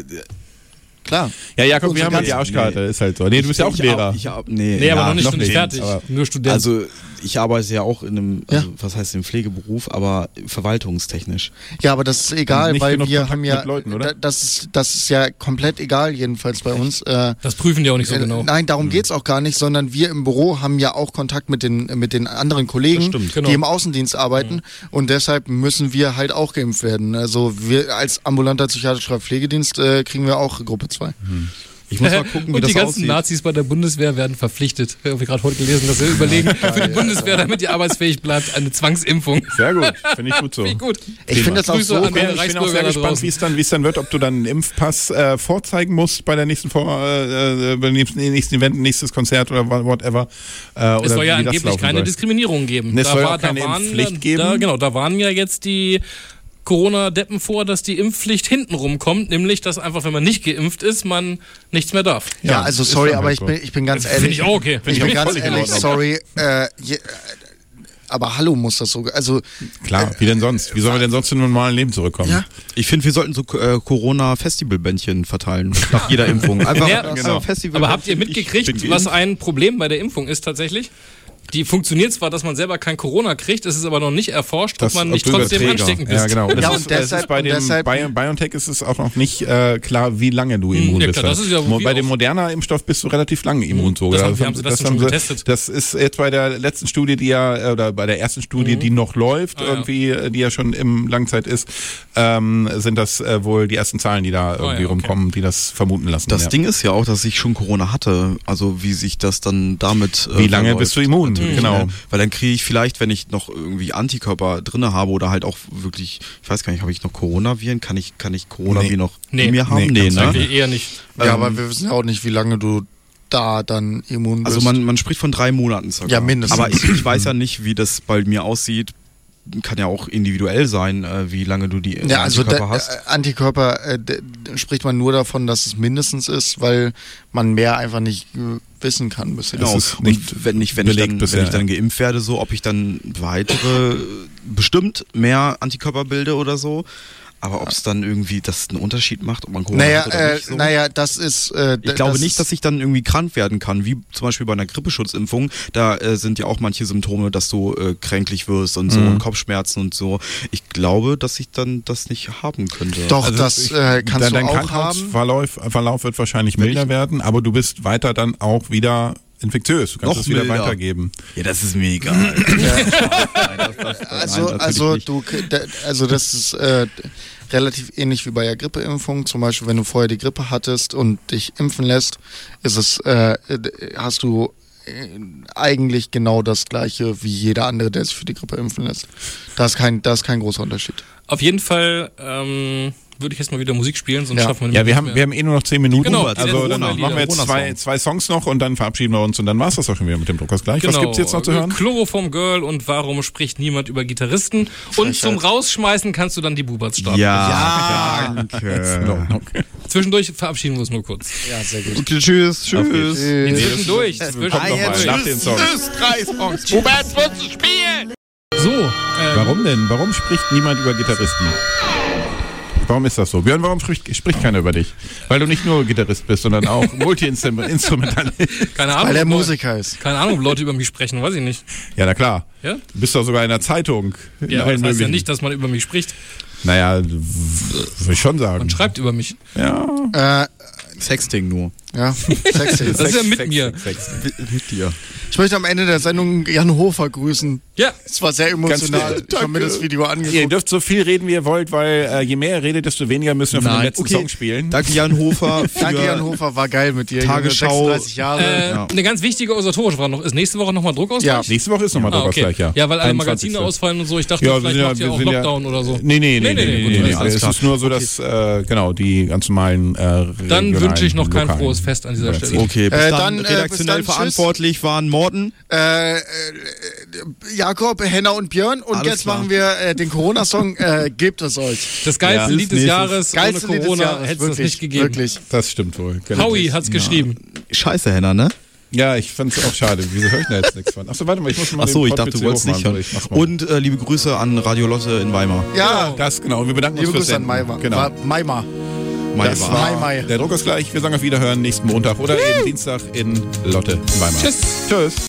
Klar. Ja, Jakob, wir haben ja die Arschkarte, nee. ist halt so. Nee, du bist ja auch Lehrer. Ich, ich, nee, nee, aber ja, noch nicht, noch nicht fertig. Nur Student. Also, ich arbeite ja auch in einem, also, ja. was heißt im Pflegeberuf, aber verwaltungstechnisch. Ja, aber das ist egal, weil wir Kontakt haben ja, Leuten, das, ist, das ist ja komplett egal, jedenfalls bei uns. Äh, das prüfen die auch nicht so äh, genau. Nein, darum mhm. geht's auch gar nicht, sondern wir im Büro haben ja auch Kontakt mit den, mit den anderen Kollegen, stimmt, genau. die im Außendienst arbeiten mhm. und deshalb müssen wir halt auch geimpft werden. Also wir als ambulanter psychiatrischer Pflegedienst äh, kriegen wir auch Gruppe 2. Mhm. Ich muss mal gucken, wie Und das die ganzen aussieht. Nazis bei der Bundeswehr werden verpflichtet. Ich habe gerade heute gelesen, dass sie überlegen, für die Bundeswehr, damit ihr arbeitsfähig bleibt, eine Zwangsimpfung. Sehr gut, finde ich gut so. Find ich gut. Ich finde das auch so. Ich bin, ich bin auch sehr gespannt, wie es dann, dann wird, ob du dann einen Impfpass äh, vorzeigen musst bei der nächsten, Vor äh, äh beim nächsten, nächsten Event, nächstes Konzert oder whatever. Äh, es soll ja angeblich keine soll. Diskriminierung geben. Es da soll war, keine da waren, Impfpflicht geben. Da, genau, da waren ja jetzt die Corona-Deppen vor, dass die Impfpflicht hintenrum kommt, nämlich, dass einfach, wenn man nicht geimpft ist, man nichts mehr darf. Ja, ja also sorry, aber ich bin, ich bin ganz ehrlich. Finde ich auch okay. Find ich, bin ganz ehrlich, sorry. Äh, je, aber hallo muss das so. Also klar, wie denn sonst? Wie sollen wir denn sonst zum normalen Leben zurückkommen? Ja. Ich finde, wir sollten so äh, Corona-Festival-Bändchen verteilen nach jeder Impfung. Einfach ja, genau. Festival. Aber habt ihr mitgekriegt, was ein Problem bei der Impfung ist tatsächlich? Die funktioniert zwar, dass man selber kein Corona kriegt, es ist aber noch nicht erforscht, das, ob man nicht trotzdem ansteckend bist. Ja, genau. Und, ja, und ist, deshalb, ist bei dem deshalb, BioNTech ist es auch noch nicht äh, klar, wie lange du hm, immun ja, bist. Klar, das ist ja bei dem Moderna-Impfstoff bist du relativ lange immun sogar. Das, haben, das, das, haben sie getestet. Das ist jetzt bei der letzten Studie, die ja, oder bei der ersten Studie, mhm. die noch läuft, ah, irgendwie, äh, die ja schon im Langzeit ist, ähm, sind das äh, wohl die ersten Zahlen, die da ah, irgendwie okay. rumkommen, die das vermuten lassen. Das Ding ist ja auch, dass ich schon Corona hatte. Also wie sich das dann damit. Äh, wie lange verläuft. bist du immun? Natürlich, genau. Weil dann kriege ich vielleicht, wenn ich noch irgendwie Antikörper drinne habe oder halt auch wirklich, ich weiß gar nicht, habe ich noch Coronaviren? Kann ich, kann ich Coronaviren nee. noch nee. in mir haben? Nee, nee ne? eher nicht. Ja, ähm, aber wir wissen ja auch nicht, wie lange du da dann immun also bist. Also man, man spricht von drei Monaten sogar. Ja, mindestens. Aber ich, ich weiß ja nicht, wie das bei mir aussieht kann ja auch individuell sein, äh, wie lange du die ja, also Antikörper hast. Äh, Antikörper äh, spricht man nur davon, dass es mindestens ist, weil man mehr einfach nicht äh, wissen kann bisher. Genau. Und wenn ich, wenn, ich dann, bisher, wenn ich dann geimpft werde, so, ob ich dann weitere, bestimmt mehr Antikörper bilde oder so. Aber ob es dann irgendwie das einen Unterschied macht, ob man Corona naja, hat oder nicht. So? naja, das ist. Äh, ich glaube nicht, dass ich dann irgendwie krank werden kann, wie zum Beispiel bei einer Grippeschutzimpfung. Da äh, sind ja auch manche Symptome, dass du äh, kränklich wirst und so mhm. und Kopfschmerzen und so. Ich glaube, dass ich dann das nicht haben könnte. Doch, also das ich, äh, kannst dein, du dein auch haben. Verlauf, Verlauf wird wahrscheinlich milder werden, aber du bist weiter dann auch wieder infektiös. Du kannst Noch es wieder milder. weitergeben. Ja, das ist mir egal. also, also du, also das ist äh, relativ ähnlich wie bei der Grippeimpfung. Zum Beispiel, wenn du vorher die Grippe hattest und dich impfen lässt, ist es, äh, hast du äh, eigentlich genau das gleiche wie jeder andere, der sich für die Grippe impfen lässt. Da ist kein, da ist kein großer Unterschied. Auf jeden Fall ähm, würde ich jetzt mal wieder Musik spielen, sonst ja. schaffen wir nicht Ja, wir haben, wir haben eh nur noch zehn Minuten. Genau, also dann machen wir jetzt zwei, zwei Songs noch und dann verabschieden wir uns und dann war es das auch schon wieder mit dem Druckers gleich. Genau. Was gibt's jetzt noch zu hören? Chloroform Girl und warum spricht niemand über Gitarristen? Und zum Rausschmeißen kannst du dann die Bubats starten. Ja, ja. danke. Zwischendurch verabschieden wir uns nur kurz. Ja, sehr gut. Okay, tschüss, tschüss. Okay. Zwischendurch. Zwischendurch. Kommt noch mal nach den Songs. Tschüss, drei Songs. Bubats wird spielen. So. Ähm, Warum denn? Warum spricht niemand über Gitarristen? Warum ist das so? Björn, warum spricht, spricht keiner über dich? Weil du nicht nur Gitarrist bist, sondern auch Multi-Instrumentalist. Keine Ahnung. Weil er Musiker ist. Keine Ahnung, ob Leute über mich sprechen, weiß ich nicht. Ja, na klar. Ja? Du bist doch sogar in der Zeitung. In ja, das heißt ja nicht, dass man über mich spricht. Naja, würde ich schon sagen. Man schreibt über mich. Ja. Äh, Sexting nur. Ja, Sexting. Das ist ja mit mir. Mit dir. Ich möchte am Ende der Sendung Jan Hofer grüßen. Ja. Es war sehr emotional. Ich habe mir das Video angeguckt. Ihr dürft so viel reden, wie ihr wollt, weil äh, je mehr ihr redet, desto weniger müssen wir von dem letzten okay. Song spielen. Danke Jan Hofer. Danke Jan Hofer, war geil mit dir. Tagesschau. 36 Jahre. Äh, ja. Eine ganz wichtige organisatorische Frage noch. Ist nächste Woche nochmal Druckausgleich? Ja, nächste Woche ist nochmal ah, Druckausgleich, okay. ja. Ja, weil alle Magazine ausfallen und so. Ich dachte, ja, vielleicht macht ihr auch Lockdown oder so. Nee, nee, nee. nee, nee, nee, nee, nee. Es ist nur so, dass, äh, genau, die ganz normalen äh, Dann wünsche ich noch kein frohes Fest an dieser Stelle. Okay, bis dann, redaktionell verantwortlich waren Morten. Äh, Jakob, Henna und Björn. Und Alles jetzt klar. machen wir äh, den Corona-Song äh, Gebt es euch. Das geilste ja, Lied des Jahres. Geilste ohne Corona hätte es das nicht gegeben. Wirklich. Das stimmt wohl. Genau. Howie hat's ja. geschrieben. Scheiße, Henna, ne? Ja, ich fand es auch schade. Wieso höre ich da jetzt nichts von? Achso, warte mal, ich muss mal Achso, ich dachte, du wolltest nicht hören. Und äh, liebe Grüße an Radio Lotte in Weimar. Ja, das genau. Wir bedanken liebe uns fürs Grüße an Weimar. Genau. Weimar. Mai das war Mai, Mai. Der Druck ist gleich. Wir sagen auf Wiederhören nächsten Montag oder eben Dienstag in Lotte in Weimar. Tschüss. Tschüss.